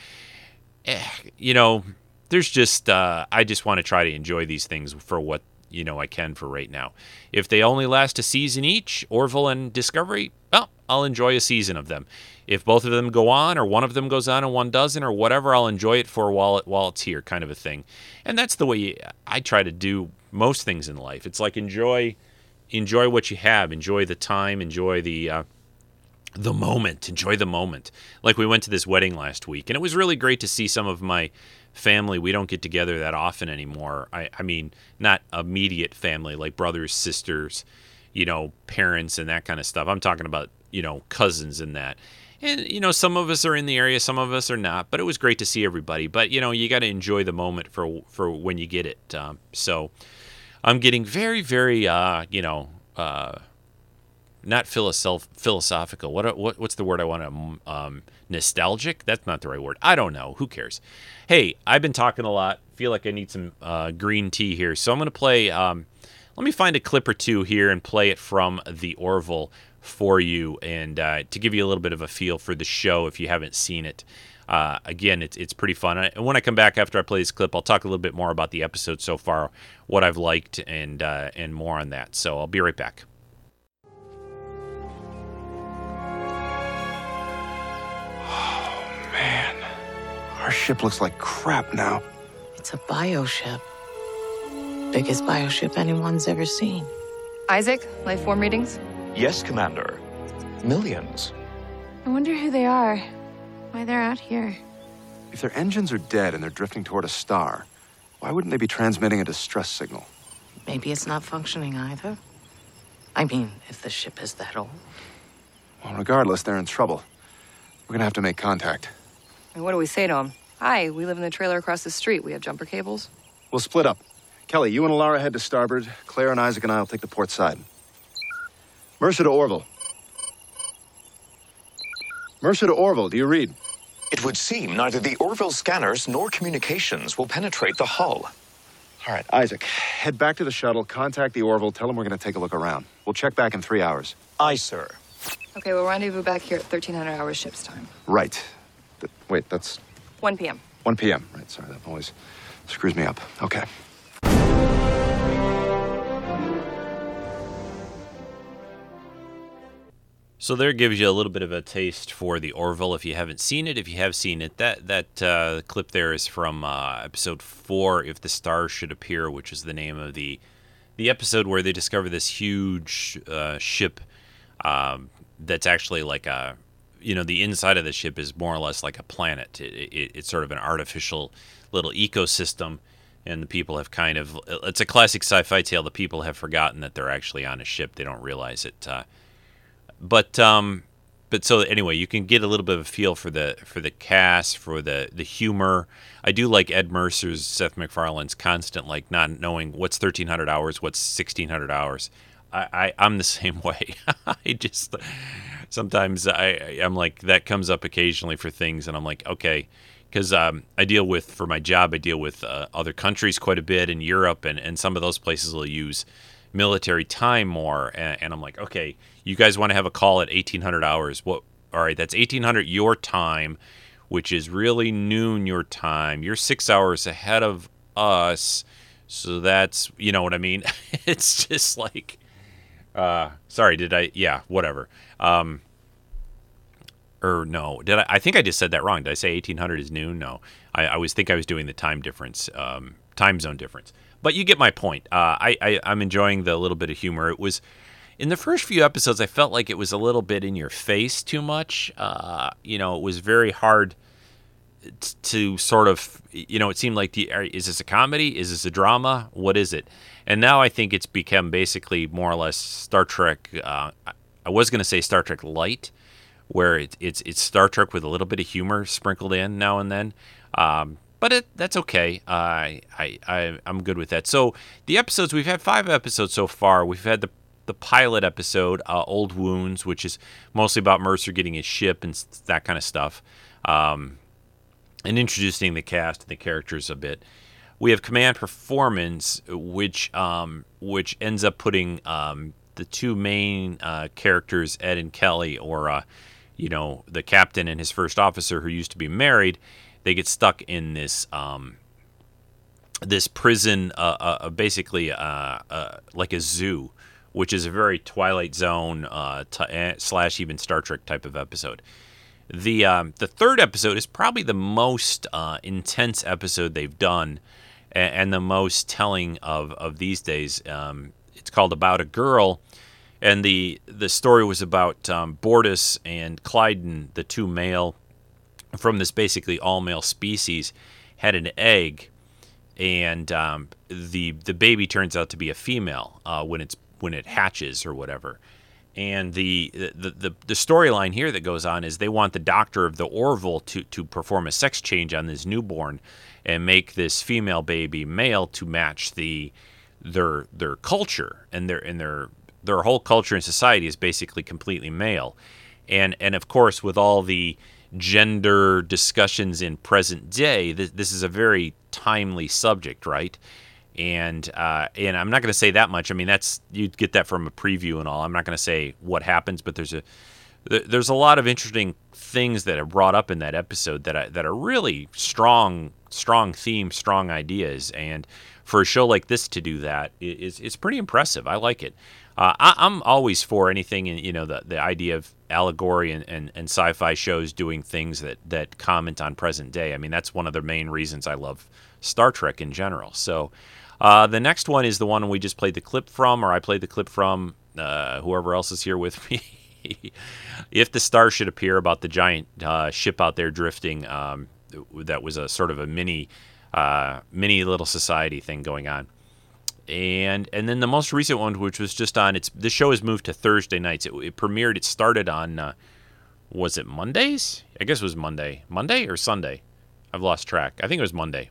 Speaker 3: eh, you know, there's just uh, I just want to try to enjoy these things for what you know I can for right now. If they only last a season each, Orville and Discovery, well, I'll enjoy a season of them. If both of them go on, or one of them goes on and one doesn't, or whatever, I'll enjoy it for while it while it's here, kind of a thing. And that's the way I try to do most things in life. It's like enjoy enjoy what you have, enjoy the time, enjoy the uh, the moment, enjoy the moment. Like we went to this wedding last week, and it was really great to see some of my family. We don't get together that often anymore. I, I mean, not immediate family, like brothers, sisters, you know, parents, and that kind of stuff. I'm talking about, you know, cousins and that. And, you know, some of us are in the area, some of us are not, but it was great to see everybody. But, you know, you got to enjoy the moment for, for when you get it. Um, so I'm getting very, very, uh, you know, uh, not philosoph- philosophical. What, what what's the word I want to um, nostalgic? That's not the right word. I don't know. Who cares? Hey, I've been talking a lot. Feel like I need some uh, green tea here, so I'm gonna play. Um, let me find a clip or two here and play it from the Orville for you, and uh, to give you a little bit of a feel for the show if you haven't seen it. Uh, again, it's it's pretty fun. And when I come back after I play this clip, I'll talk a little bit more about the episode so far, what I've liked, and uh, and more on that. So I'll be right back.
Speaker 2: Oh man, our ship looks like crap now.
Speaker 7: It's a bioship. Biggest bioship anyone's ever seen.
Speaker 8: Isaac, life form readings?
Speaker 9: Yes, Commander. Millions.
Speaker 8: I wonder who they are. Why they're out here.
Speaker 2: If their engines are dead and they're drifting toward a star, why wouldn't they be transmitting a distress signal?
Speaker 7: Maybe it's not functioning either. I mean, if the ship is that old.
Speaker 2: Well, regardless, they're in trouble. We're gonna have to make contact.
Speaker 8: And what do we say to them? Hi, we live in the trailer across the street. We have jumper cables.
Speaker 2: We'll split up. Kelly, you and Alara head to starboard. Claire and Isaac and I will take the port side. Mercer to Orville. Mercer to Orville, do you read?
Speaker 9: It would seem neither the Orville scanners nor communications will penetrate the hull.
Speaker 2: All right, Isaac, head back to the shuttle, contact the Orville, tell them we're going to take a look around. We'll check back in three hours.
Speaker 9: Aye, sir.
Speaker 8: Okay, we'll rendezvous back here at 1300 hours ship's time.
Speaker 2: Right. Th- wait, that's
Speaker 8: 1 p.m.
Speaker 2: 1 p.m. Right, sorry, that always screws me up. Okay.
Speaker 3: So there gives you a little bit of a taste for the Orville if you haven't seen it. If you have seen it, that that uh, clip there is from uh, episode four, "If the Stars Should Appear," which is the name of the the episode where they discover this huge uh, ship um, that's actually like a you know the inside of the ship is more or less like a planet. It, it, it's sort of an artificial little ecosystem, and the people have kind of it's a classic sci-fi tale. The people have forgotten that they're actually on a ship. They don't realize it. But um, but so anyway, you can get a little bit of a feel for the for the cast, for the the humor. I do like Ed Mercer's Seth MacFarlane's constant like not knowing what's thirteen hundred hours, what's sixteen hundred hours. I, I I'm the same way. I just sometimes I I'm like that comes up occasionally for things, and I'm like okay. Because um, I deal with, for my job, I deal with uh, other countries quite a bit in Europe, and, and some of those places will use military time more. And, and I'm like, okay, you guys want to have a call at 1800 hours. What? All right, that's 1800 your time, which is really noon your time. You're six hours ahead of us. So that's, you know what I mean? it's just like, uh, sorry, did I? Yeah, whatever. Um, or no, did I? I think I just said that wrong. Did I say 1800 is noon? No, I, was think I was doing the time difference, um, time zone difference. But you get my point. Uh, I, I I'm enjoying the little bit of humor. It was in the first few episodes, I felt like it was a little bit in your face too much. Uh, you know, it was very hard to sort of, you know, it seemed like, the, is this a comedy? Is this a drama? What is it? And now I think it's become basically more or less Star Trek. Uh, I was going to say Star Trek Light, where it, it's it's Star Trek with a little bit of humor sprinkled in now and then. Um, but it, that's okay. I, I, I, I'm good with that. So the episodes we've had five episodes so far. We've had the the pilot episode, uh, Old Wounds, which is mostly about Mercer getting his ship and that kind of stuff, um, and introducing the cast and the characters a bit. We have Command Performance, which um, which ends up putting um, the two main uh, characters, Ed and Kelly, or uh, you know the captain and his first officer who used to be married, they get stuck in this um, this prison, uh, uh basically uh, uh, like a zoo which is a very Twilight Zone uh, t- eh, slash even Star Trek type of episode. The um, the third episode is probably the most uh, intense episode they've done, and, and, the most telling of of these days. Um, it's called About a Girl, and the the story was about um, and Klyden, the two male from this basically all male species, had an egg, and um, the the baby turns out to be a female uh, when it's when it hatches or whatever. And the the the, the storyline here that goes on is they want the doctor of the Orville to to perform a sex change on this newborn and make this female baby male to match the their their culture and their and their their whole culture and society is basically completely male. And and of course with all the gender discussions in present day, this, is a very timely subject, right? and uh, and I'm not going to say that much. I mean, that's you'd get that from a preview and all. I'm not going to say what happens, but there's a there's a lot of interesting things that are brought up in that episode that I, that are really strong strong themes, strong ideas, and for a show like this to do that is is pretty impressive. I like it. Uh, I, am always for anything, in, you know, the the idea of allegory and, and, and sci-fi shows doing things that that comment on present day. I mean, that's one of the main reasons I love Star Trek in general. So. Uh, the next one is the one we just played the clip from, or I played the clip from. Uh, whoever else is here with me. if the star should appear about the giant uh, ship out there drifting, um, that was a sort of a mini, uh, mini little society thing going on. And and then the most recent one, which was just on, it's the show has moved to Thursday nights. It, it premiered. It started on, uh, was it Mondays? I guess it was Monday, Monday or Sunday. I've lost track. I think it was Monday.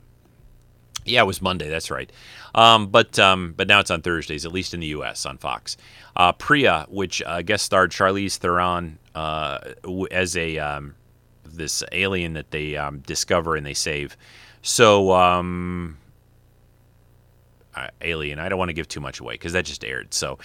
Speaker 3: Yeah, it was Monday. That's right. Um, but um, but now it's on Thursdays, at least in the U.S. on Fox. Uh, Priya, which uh, guest starred Charlize Theron uh, as a um, this alien that they um, discover and they save. So um, alien. I don't want to give too much away because that just aired. So.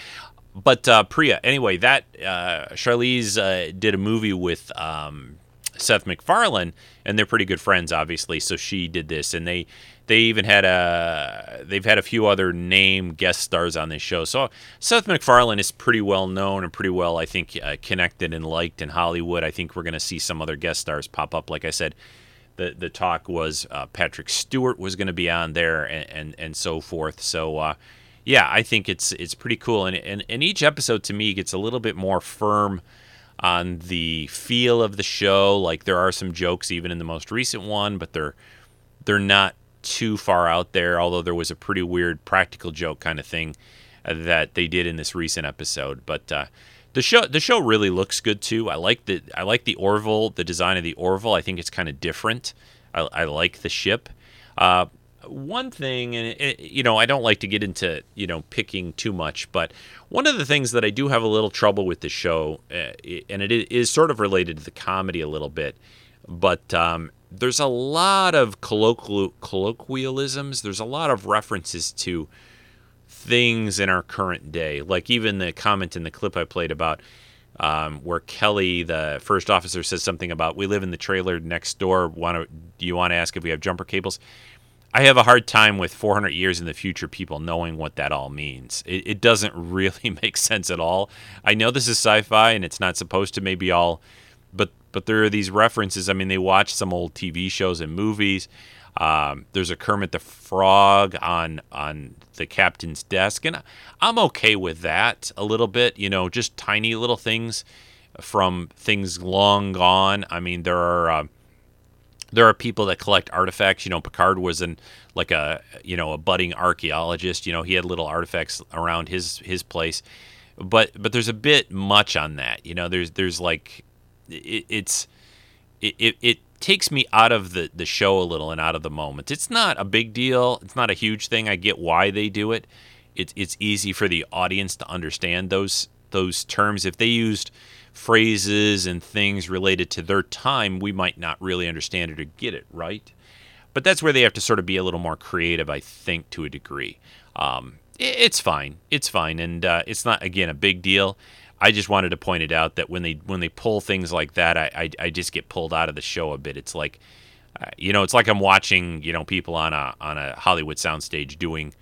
Speaker 3: But uh, Priya, anyway, that uh, Charlize did a movie with um, Seth MacFarlane, and they're pretty good friends, obviously. So she did this, and they they even had a they've had a few other name guest stars on this show. So Seth MacFarlane is pretty well known and pretty well, I think, uh, connected and liked in Hollywood. I think we're going to see some other guest stars pop up. Like I said, the the talk was uh, Patrick Stewart was going to be on there and, and and so forth. So uh, yeah, I think it's it's pretty cool. And, and and each episode to me gets a little bit more firm on the feel of the show. Like there are some jokes even in the most recent one, but they're they're not too far out there. Although there was a pretty weird practical joke kind of thing uh, that they did in this recent episode. But uh, the show the show really looks good too. I like the I like the Orville, the design of the Orville. I think it's kind of different. I, I like the ship. Uh, one thing, and it, you know, I don't like to get into you know picking too much, but one of the things that I do have a little trouble with the show, uh, and it is sort of related to the comedy a little bit, but um, there's a lot of colloquial, colloquialisms. There's a lot of references to things in our current day, like even the comment in the clip I played about. Um, where Kelly, the first officer, says something about we live in the trailer next door. Want to? Do you want to ask if we have jumper cables? I have a hard time with 400 years in the future people knowing what that all means. It, it, doesn't really make sense at all. I know this is sci-fi and it's not supposed to maybe all, but but there are these references. I mean, they watch some old TV shows and movies. Um, there's a Kermit the Frog on on the captain's desk, and I'm okay with that a little bit. You know, just tiny little things from things long gone. I mean, there are. Uh, there are people that collect artifacts. You know, Picard was in like a you know a budding archaeologist. You know, he had little artifacts around his his place, but but there's a bit much on that. You know, there's there's like it, it's it, it, it takes me out of the the show a little and out of the moment. It's not a big deal. It's not a huge thing. I get why they do it. It's it's easy for the audience to understand those those terms if they used phrases and things related to their time, we might not really understand it or get it right. But that's where they have to sort of be a little more creative, I think, to a degree. Um, it's fine. It's fine, and uh, it's not again a big deal. I just wanted to point it out that when they when they pull things like that, I I, I just get pulled out of the show a bit. It's like, uh, you know, it's like I'm watching you know people on a on a Hollywood soundstage doing,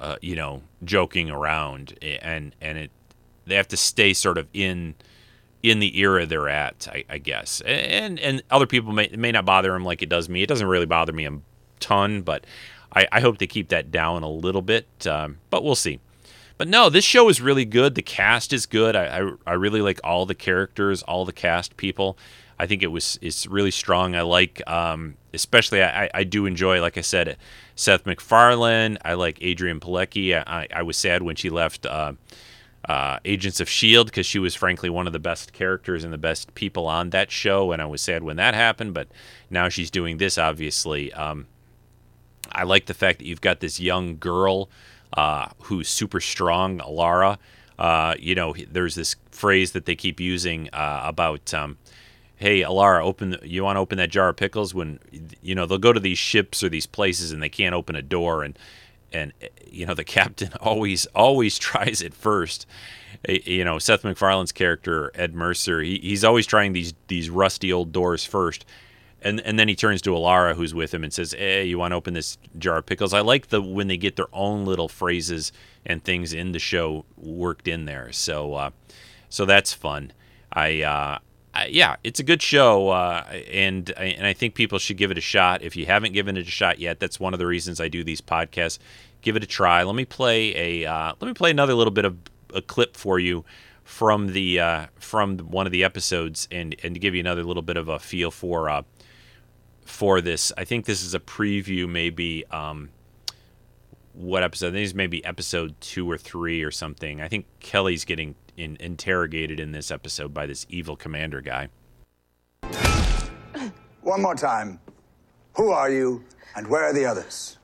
Speaker 3: uh, you know, joking around, and and it they have to stay sort of in in the era they're at, I, I, guess. And and other people may may not bother them like it does me. It doesn't really bother me a ton, but I, I hope they keep that down a little bit. Um, but we'll see. But no, this show is really good. The cast is good. I, I, I really like all the characters, all the cast people. I think it was it's really strong. I like, um, especially I, I do enjoy, like I said, Seth MacFarlane. I like Adrianne Palicki. I, I was sad when she left. Uh, uh, Agents of S.H.I.E.L.D. because she was frankly one of the best characters and the best people on that show. And I was sad when that happened, but now she's doing this, obviously. Um, I like the fact that you've got this young girl uh, who's super strong, Alara. Uh, you know, there's this phrase that they keep using uh, about, um, "Hey, Alara, open. The, you want to open that jar of pickles?" When you know they'll go to these ships or these places and they can't open a door, and and you know the captain always always tries it first you know Seth MacFarlane's character Ed Mercer he, he's always trying these these rusty old doors first and and then he turns to Alara who's with him and says hey you want to open this jar of pickles I like the when they get their own little phrases and things in the show worked in there so uh, so that's fun I uh, yeah, it's a good show, uh, and and I think people should give it a shot. If you haven't given it a shot yet, that's one of the reasons I do these podcasts. Give it a try. Let me play a uh, let me play another little bit of a clip for you from the uh, from one of the episodes, and and to give you another little bit of a feel for uh, for this. I think this is a preview, maybe. Um, what episode? I think it's maybe episode two or three or something. I think Kelly's getting in, interrogated in this episode by this evil commander guy.
Speaker 10: One more time. Who are you, and where are the others?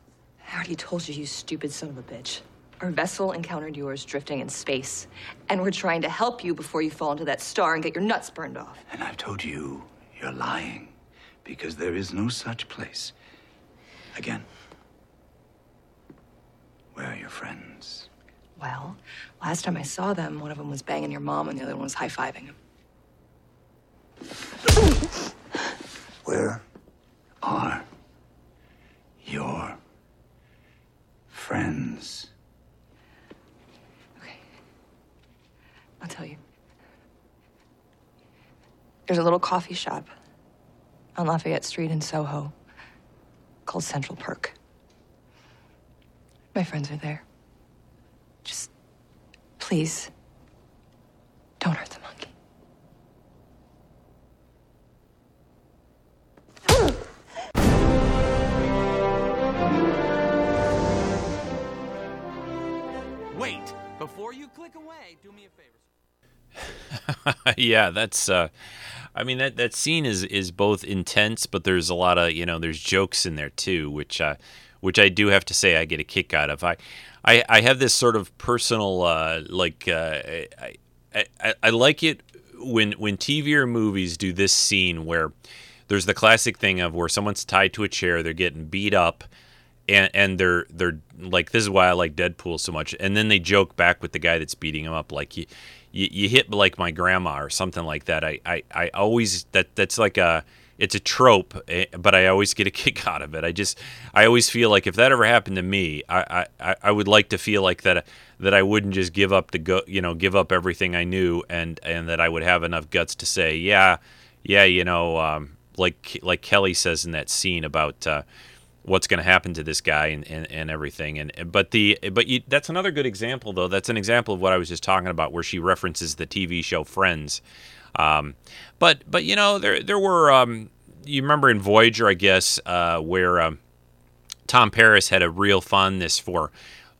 Speaker 8: I already told you, you stupid son of a bitch. Our vessel encountered yours drifting in space, and we're trying to help you before you fall into that star and get your nuts burned off.
Speaker 10: And I've told you, you're lying, because there is no such place. Again, where are your friends?
Speaker 8: Well, last time I saw them, one of them was banging your mom and the other one was high fiving him.
Speaker 10: Where are your friends? Okay. I'll tell you.
Speaker 8: There's a little coffee shop on Lafayette Street in Soho called Central Perk. My friends are there. Just please don't hurt the monkey.
Speaker 11: Wait, before you click away, do me a favor.
Speaker 3: yeah, that's. Uh, I mean that that scene is is both intense, but there's a lot of you know there's jokes in there too, which uh, which I do have to say I get a kick out of. I I, I have this sort of personal uh, like uh, I, I I like it when when TV or movies do this scene where there's the classic thing of where someone's tied to a chair, they're getting beat up, and and they're they're like this is why I like Deadpool so much, and then they joke back with the guy that's beating him up like you you, you hit like my grandma or something like that. I, I, I always that that's like a it's a trope, eh, but I always get a kick out of it. I just I always feel like if that ever happened to me, I, I, I would like to feel like that that I wouldn't just give up the go you know give up everything I knew and and that I would have enough guts to say yeah yeah you know um, like like Kelly says in that scene about. Uh, what's going to happen to this guy and, and, and everything. And but the but you, that's another good example though. That's an example of what I was just talking about, where she references the TV show Friends. Um, but but you know there there were um, you remember in Voyager, I guess, uh, where um, Tom Paris had a real fondness for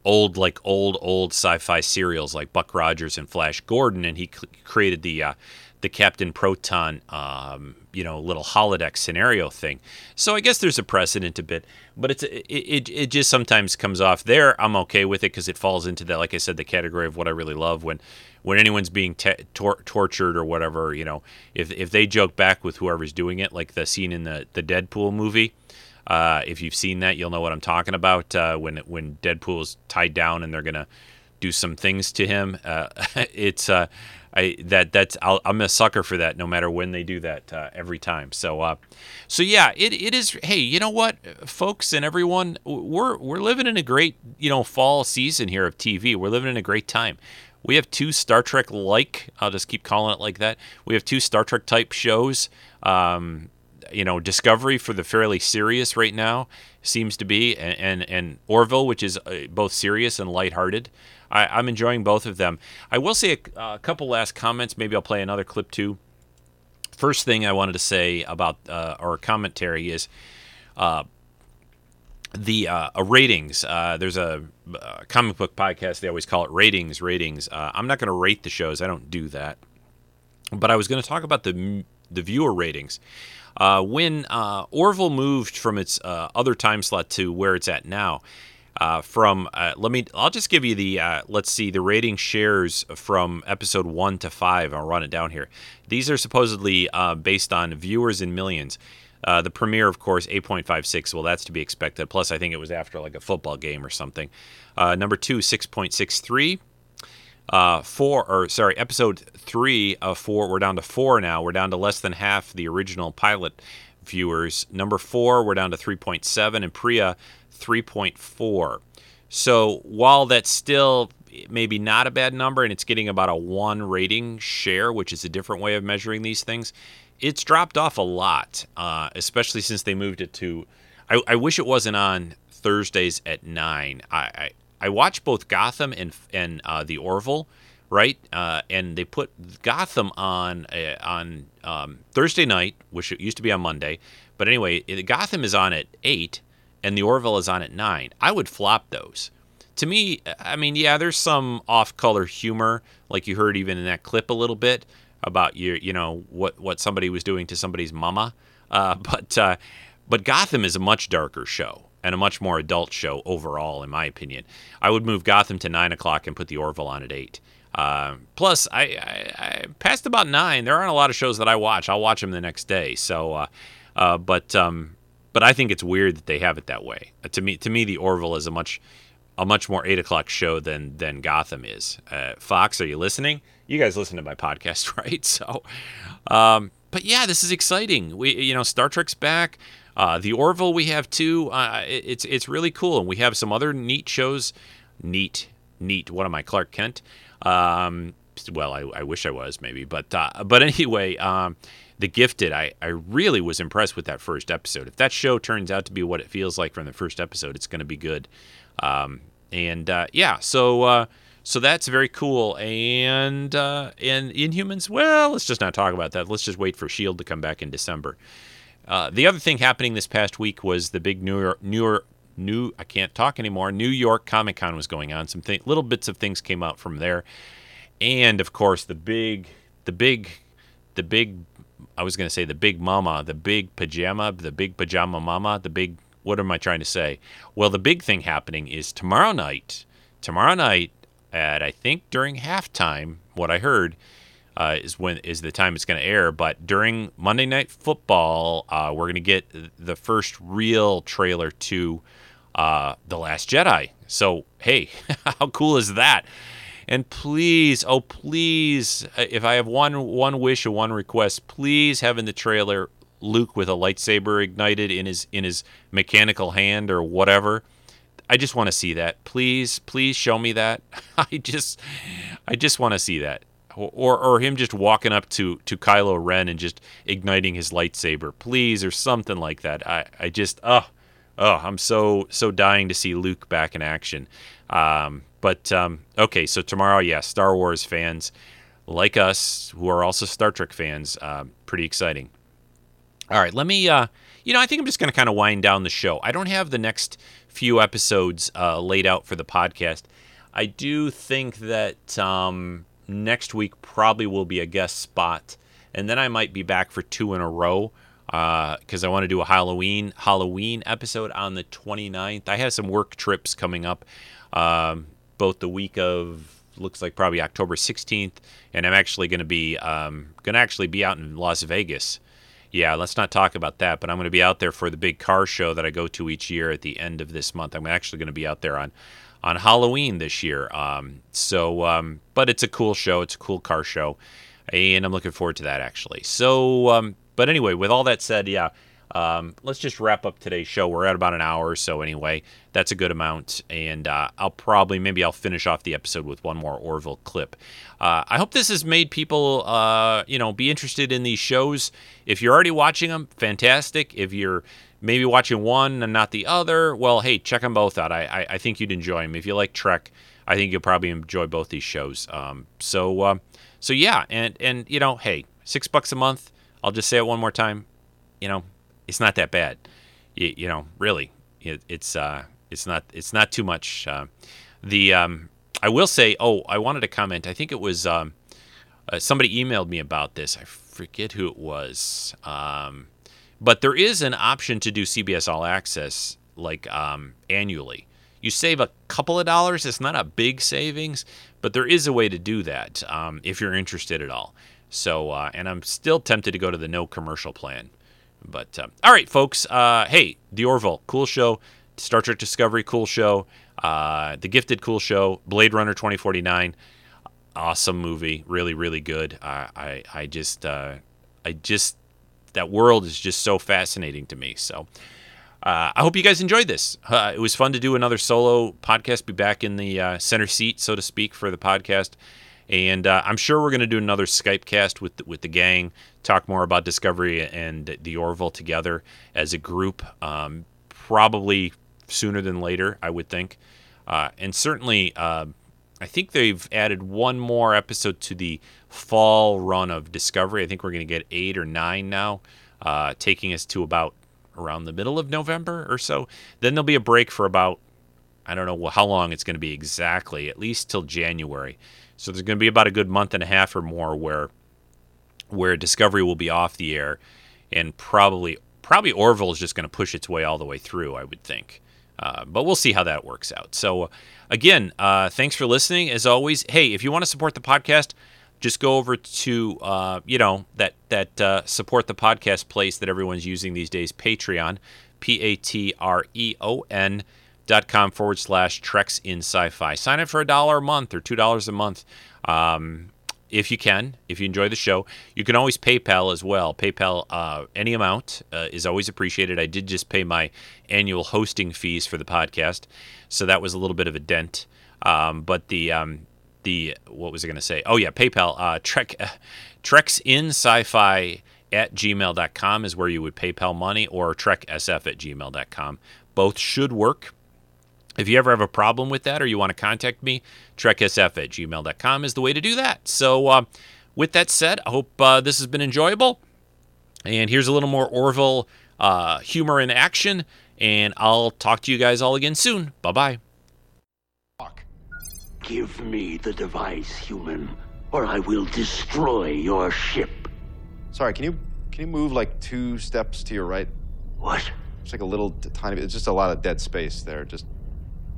Speaker 3: old like old old sci-fi serials like Buck Rogers and Flash Gordon, and he c- created the uh, the Captain Proton, um, you know, little holodeck scenario thing. So I guess there's a precedent a bit, but it's it, it, it just sometimes comes off there. I'm okay with it because it falls into that, like I said, the category of what I really love when when anyone's being te- tor- tortured or whatever. You know, if if they joke back with whoever's doing it, like the scene in the the Deadpool movie. Uh, if you've seen that, you'll know what I'm talking about. Uh, when when Deadpool is tied down and they're gonna do some things to him, uh, it's uh, I that that's i am a sucker for that. No matter when they do that, uh, every time. So, uh, so yeah, it, it is. Hey, you know what, folks and everyone, we're we're living in a great you know fall season here of TV. We're living in a great time. We have two Star Trek like. I'll just keep calling it like that. We have two Star Trek type shows. Um, you know, Discovery for the fairly serious right now seems to be, and and, and Orville, which is uh, both serious and lighthearted. I, am enjoying both of them. I will say a, a, couple last comments. Maybe I'll play another clip too. First thing I wanted to say about uh, our commentary is uh, the uh, ratings. Uh, there's a, comic book podcast. They always call it ratings. Ratings. Uh, I'm not going to rate the shows. I don't do that. But I was going to talk about the the viewer ratings. Uh, when Orville moved from its other time slot to where it's at now, uh, from uh, let me I'll just give you the uh, let's see the rating shares from episode one to five. I'll run it down here. These are supposedly uh, based on viewers in millions. Uh, the premiere, of course, 8.56. Well, that's to be expected. Plus, I think it was after like a football game or something. Uh, number two, 6.63. four, or sorry, episode three of four. We're down to four now. We're down to less than half the original pilot viewers. Number four, we're down to 3.7, and Priya 3.4. So while that's still maybe not a bad number and it's getting about a one rating share, which is a different way of measuring these things, it's dropped off a lot, uh, especially since they moved it to. I, I, wish it wasn't on Thursdays at nine. I I, I watch both Gotham and and uh, the Orville, right? Uh, and they put Gotham on uh, on um, Thursday night, which it used to be on Monday. But anyway, Gotham is on at eight, and the Orville is on at nine. I would flop those. To me, I mean, yeah, there's some off-color humor, like you heard even in that clip a little bit about you, you know, what what somebody was doing to somebody's mama. Uh, but uh, but Gotham is a much darker show and a much more adult show overall, in my opinion. I would move Gotham to nine o'clock and put the Orville on at eight. Uh, plus, I, I, I, past about nine, there aren't a lot of shows that I watch. I'll watch them the next day. So, uh, uh, but um, but I think it's weird that they have it that way. Uh, to me, to me, the Orville is a much a much more eight o'clock show than than Gotham is. Uh, Fox, are you listening? You guys listen to my podcast, right? So, um, but yeah, this is exciting. We, you know, Star Trek's back. Uh, the Orville we have too. Uh, it's it's really cool, and we have some other neat shows. Neat, neat. What am I, Clark Kent? Um, well, I, I, wish I was maybe, but uh, but anyway, um, The Gifted, I, I really was impressed with that first episode. If that show turns out to be what it feels like from the first episode, it's going to be good. Um, and uh, yeah, so uh, so that's very cool. And uh, and Inhumans, well, let's just not talk about that. Let's just wait for Shield to come back in December. Uh, the other thing happening this past week was the big New York, New York, New I can't talk anymore. New York Comic Con was going on. Some th- little bits of things came out from there, and of course the big, the big, the big. I was going to say the big mama, the big pajama, the big pajama mama, the big. What am I trying to say? Well, the big thing happening is tomorrow night. Tomorrow night at I think during halftime. What I heard uh, is when is the time it's going to air. But during Monday Night Football, uh, we're going to get the first real trailer to uh, the Last Jedi. So hey, how cool is that? And please, oh please, uh, if I have one one wish or one request, please have in the trailer Luke with a lightsaber ignited in his in his mechanical hand or whatever. I just want to see that. Please, please show me that. I just I just want to see that. Or, or him just walking up to, to Kylo Ren and just igniting his lightsaber, please, or something like that. I, I just oh oh I'm so so dying to see Luke back in action. Um, but um, okay, so tomorrow, yeah, Star Wars fans like us who are also Star Trek fans, uh, pretty exciting. All right, let me. Uh, you know, I think I'm just going to kind of wind down the show. I don't have the next few episodes uh, laid out for the podcast. I do think that um, next week probably will be a guest spot, and then I might be back for two in a row because uh, I want to do a Halloween Halloween episode on the 29th. I have some work trips coming up, um, both the week of looks like probably October 16th, and I'm actually going to be um, going to actually be out in Las Vegas yeah, let's not talk about that. But I'm going to be out there for the big car show that I go to each year at the end of this month. I'm actually going to be out there on on Halloween this year. Um, so, um, but it's a cool show. It's a cool car show, and I'm looking forward to that actually. So, um, but anyway, with all that said, yeah, um, let's just wrap up today's show. We're at about an hour or so anyway. That's a good amount, and uh, I'll probably maybe I'll finish off the episode with one more Orville clip. Uh, I hope this has made people, uh, you know, be interested in these shows. If you're already watching them, fantastic. If you're maybe watching one and not the other, well, hey, check them both out. I, I, I think you'd enjoy them. If you like Trek, I think you'll probably enjoy both these shows. Um, so, uh, so yeah, and and you know, hey, six bucks a month. I'll just say it one more time. You know, it's not that bad. You, you know, really, it, it's uh, it's not it's not too much. Uh, the um, I will say, oh, I wanted to comment. I think it was um, uh, somebody emailed me about this. I forget who it was, um, but there is an option to do CBS All Access like um, annually. You save a couple of dollars. It's not a big savings, but there is a way to do that um, if you're interested at all. So, uh, and I'm still tempted to go to the no commercial plan. But uh, all right, folks. Uh, hey, the Orville, cool show. Star Trek Discovery, cool show. Uh, the Gifted, cool show. Blade Runner 2049, awesome movie. Really, really good. I, I, I just, uh, I just, that world is just so fascinating to me. So. Uh, I hope you guys enjoyed this. Uh, it was fun to do another solo podcast, be back in the uh, center seat, so to speak, for the podcast. And uh, I'm sure we're going to do another Skype cast with the, with the gang, talk more about Discovery and the Orville together as a group. Um, probably sooner than later, I would think. Uh, and certainly, uh, I think they've added one more episode to the fall run of Discovery. I think we're going to get eight or nine now, uh, taking us to about around the middle of November or so. Then there'll be a break for about I don't know how long it's going to be exactly, at least till January. So there's going to be about a good month and a half or more where where Discovery will be off the air, and probably probably Orville is just going to push its way all the way through. I would think, uh, but we'll see how that works out. So again, uh, thanks for listening. As always, hey, if you want to support the podcast. Just go over to uh, you know that that uh, support the podcast place that everyone's using these days, Patreon, P A T R E O N dot com forward slash treks in sci-fi. Sign up for a dollar a month or two dollars a month um, if you can if you enjoy the show. You can always paypal as well. Paypal uh, any amount uh, is always appreciated. I did just pay my annual hosting fees for the podcast so that was a little bit of a dent. Um, but the um, the what was i going to say? Oh yeah paypal uh, trek uh, treks in sci-fi at gmail.com is where you would PayPal money or treksf at gmail.com. Both should work. If you ever have a problem with that or you want to contact me, treksf at gmail.com is the way to do that. So, uh, with that said, I hope uh, this has been enjoyable. And here's a little more Orville uh, humor in action. And I'll talk to you guys all again soon. Bye bye.
Speaker 12: Give me the device, human, or I will destroy your ship.
Speaker 2: Sorry, can you can you move like two steps to your right?
Speaker 12: What?
Speaker 2: It's like a little t- tiny. It's just a lot of dead space there. Just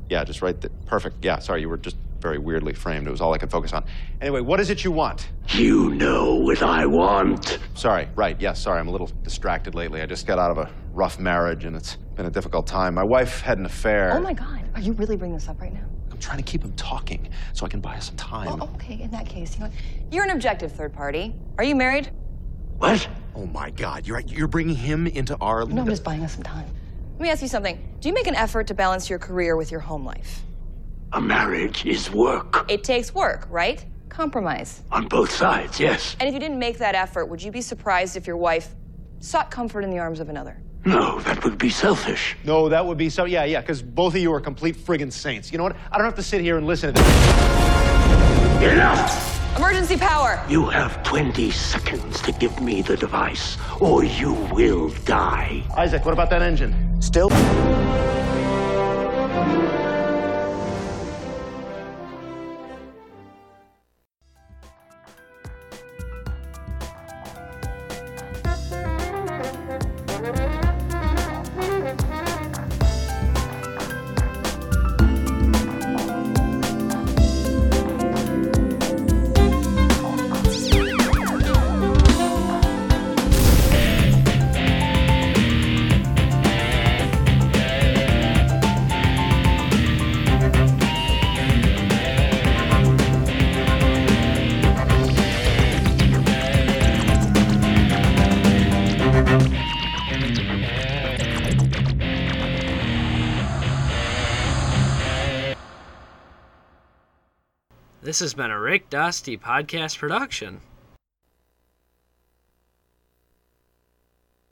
Speaker 2: yeah, just right there. Perfect. Yeah. Sorry, you were just very weirdly framed. It was all I could focus on. Anyway, what is it you want?
Speaker 12: You know what I want.
Speaker 2: Sorry. Right. Yes. sorry. I'm a little distracted lately. I just got out of a rough marriage, and it's been a difficult time. My wife had an affair.
Speaker 8: Oh my God. Are you really bringing this up right now?
Speaker 2: I'm trying to keep him talking so I can buy us some time.
Speaker 8: Oh, okay. In that case, you know, what? you're an objective third party. Are you married?
Speaker 12: What?
Speaker 2: Oh my God! You're you're bringing him into our.
Speaker 8: No, I'm just buying us some time. Let me ask you something. Do you make an effort to balance your career with your home life?
Speaker 12: A marriage is work.
Speaker 8: It takes work, right? Compromise.
Speaker 12: On both sides, yes.
Speaker 8: And if you didn't make that effort, would you be surprised if your wife sought comfort in the arms of another?
Speaker 12: No, that would be selfish.
Speaker 2: No, that would be so. Yeah, yeah, because both of you are complete friggin' saints. You know what? I don't have to sit here and listen to this.
Speaker 12: Enough!
Speaker 8: Emergency power!
Speaker 12: You have 20 seconds to give me the device, or you will die.
Speaker 2: Isaac, what about that engine?
Speaker 13: Still.
Speaker 14: This has been a Rick Dusty podcast production.